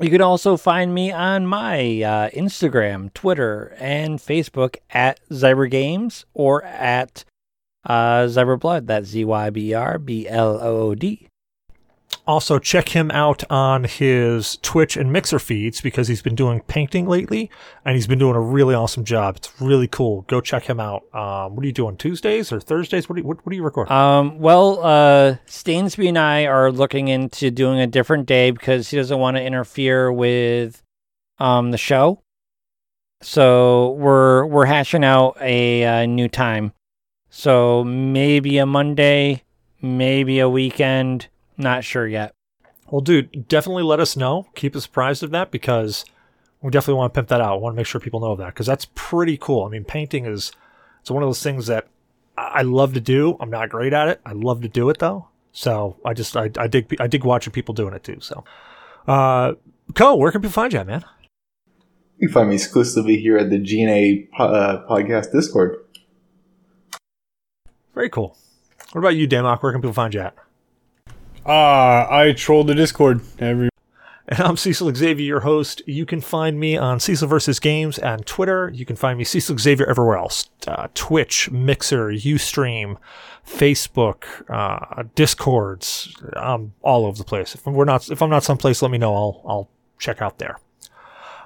You can also find me on my uh, Instagram, Twitter, and Facebook at Zyber Games or at uh. That's Z Y B R B L O O D.
Also, check him out on his Twitch and Mixer feeds because he's been doing painting lately and he's been doing a really awesome job. It's really cool. Go check him out. Um, what are you doing, Tuesdays or Thursdays? What do you, what, what do you record?
Um, well, uh, Stainsby and I are looking into doing a different day because he doesn't want to interfere with um, the show. So we're we're hashing out a, uh new time. So maybe a Monday, maybe a weekend. Not sure yet.
Well, dude, definitely let us know. Keep us apprised of that because we definitely want to pimp that out. We want to make sure people know of that because that's pretty cool. I mean, painting is it's one of those things that I I love to do. I'm not great at it. I love to do it though. So I just I, I dig I dig watching people doing it too. So, uh, Koh, where can people find you, at, man?
You can find me exclusively here at the GNA po- uh, podcast Discord.
Very cool. What about you, Damok? Where can people find you at?
Ah, I trolled the Discord every
And I'm Cecil Xavier, your host. You can find me on Cecil vs. Games and Twitter. You can find me Cecil Xavier everywhere else uh, Twitch, Mixer, Ustream, Facebook, uh, Discords. I'm all over the place. If we're not, if I'm not someplace, let me know. I'll I'll check out there.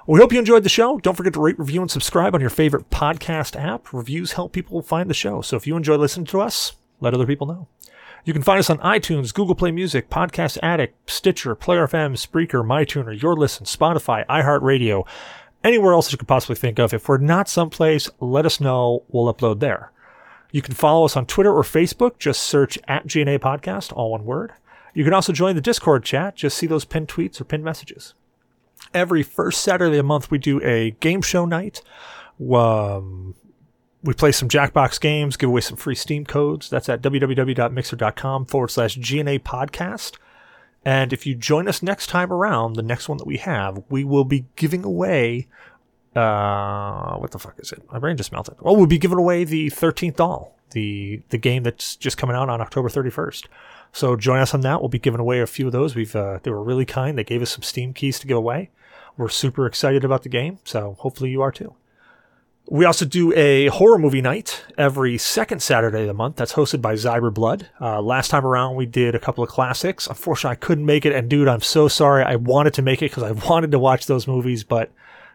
We hope you enjoyed the show. Don't forget to rate, review, and subscribe on your favorite podcast app. Reviews help people find the show. So if you enjoy listening to us, let other people know. You can find us on iTunes, Google Play Music, Podcast Addict, Stitcher, Player FM, Spreaker, MyTuner, Your Listen, Spotify, iHeartRadio, anywhere else you could possibly think of. If we're not someplace, let us know. We'll upload there. You can follow us on Twitter or Facebook. Just search at GNA Podcast, all one word. You can also join the Discord chat. Just see those pinned tweets or pinned messages. Every first Saturday of the month, we do a game show night. Um, we play some Jackbox games, give away some free Steam codes. That's at www.mixer.com forward slash GNA podcast. And if you join us next time around, the next one that we have, we will be giving away. Uh, what the fuck is it? My brain just melted. Well, we'll be giving away the 13th Doll, the the game that's just coming out on October 31st. So join us on that. We'll be giving away a few of those. We've uh, they were really kind. They gave us some Steam keys to give away. We're super excited about the game, so hopefully you are too. We also do a horror movie night every second Saturday of the month. That's hosted by Zyber Blood. Uh, last time around, we did a couple of classics. Unfortunately, I couldn't make it. And dude, I'm so sorry. I wanted to make it because I wanted to watch those movies, but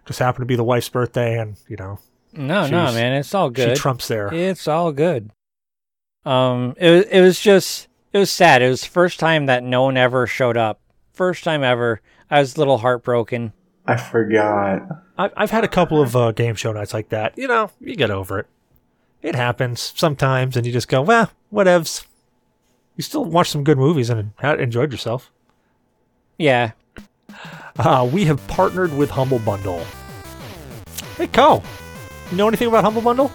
just happened to be the wife's birthday, and you know
No, no, man, it's all good.
she trumps there.
It's all good. Um, it was- it was just it was sad. It was the first time that no one ever showed up. First time ever. I was a little heartbroken.
I forgot.
I've, I've had a couple of uh, game show nights like that. You know, you get over it. It happens sometimes, and you just go, well, whatevs. You still watch some good movies and enjoyed yourself.
Yeah.
Uh, we have partnered with Humble Bundle. Hey, Koh, you know anything about Humble Bundle?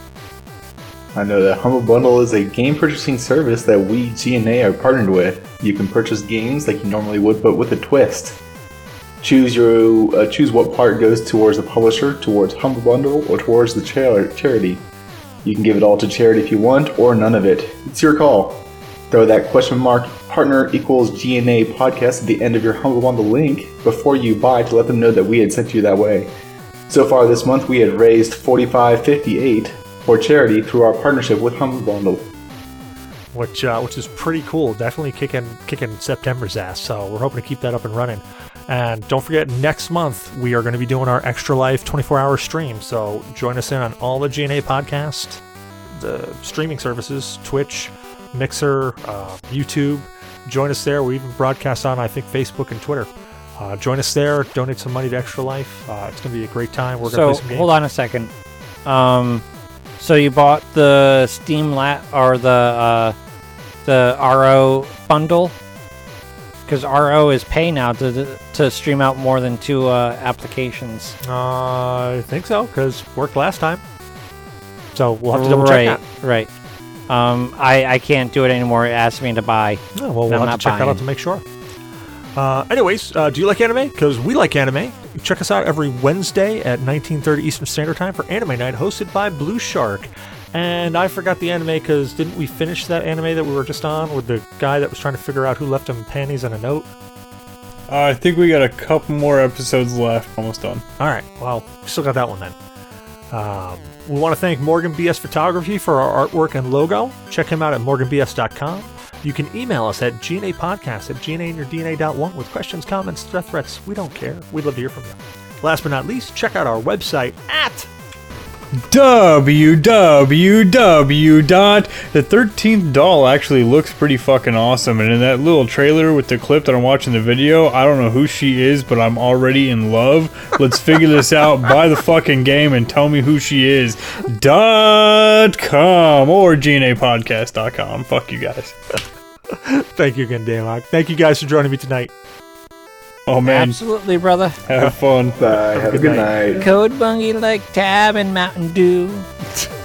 I know that Humble Bundle is a game purchasing service that we GNA are partnered with. You can purchase games like you normally would, but with a twist. Choose your uh, choose what part goes towards the publisher, towards Humble Bundle, or towards the char- charity. You can give it all to charity if you want, or none of it. It's your call. Throw that question mark partner equals GNA podcast at the end of your Humble Bundle link before you buy to let them know that we had sent you that way. So far this month, we had raised 45.58 for charity through our partnership with Humble Bundle.
which uh, which is pretty cool. Definitely kicking kicking September's ass. So we're hoping to keep that up and running. And don't forget, next month we are going to be doing our Extra Life 24 hour stream. So join us in on all the GNA podcast, the streaming services, Twitch, Mixer, uh, YouTube. Join us there. We even broadcast on I think Facebook and Twitter. Uh, join us there. Donate some money to Extra Life. Uh, it's going to be a great time. We're
So
going to play some games.
hold on a second. Um, so you bought the Steam Lat or the uh, the RO bundle because RO is pay now to to stream out more than two uh, applications.
Uh, I think so because worked last time. So we'll have to double
right,
check
right. Um, I I can't do it anymore. It asked me to buy.
that. Oh, well,
I'm
we'll have to check that out to make sure. Uh, anyways, uh, do you like anime? Because we like anime. Check us out every Wednesday at 19:30 Eastern Standard Time for Anime Night, hosted by Blue Shark. And I forgot the anime because didn't we finish that anime that we were just on with the guy that was trying to figure out who left him panties and a note?
Uh, I think we got a couple more episodes left. Almost done.
All right. Well, we still got that one then. Um, we want to thank Morgan BS Photography for our artwork and logo. Check him out at morganbs.com. You can email us at gnapodcast at gnainyourdna.1 with questions, comments, death threats. We don't care. We'd love to hear from you. Last but not least, check out our website at
www dot the 13th doll actually looks pretty fucking awesome. And in that little trailer with the clip that i'm watching the video i don't know who she is but i'm already in love. Let's figure this out. Buy the fucking game and tell me who she is. Dot com or gnapodcast.com fuck you guys.
Thank you again, Damok. Thank you guys for joining me tonight.
Oh man
Absolutely, brother.
have fun
Bye. Have a
Good
good
night.
night.
Code Bungie like Tab and Mountain Dew.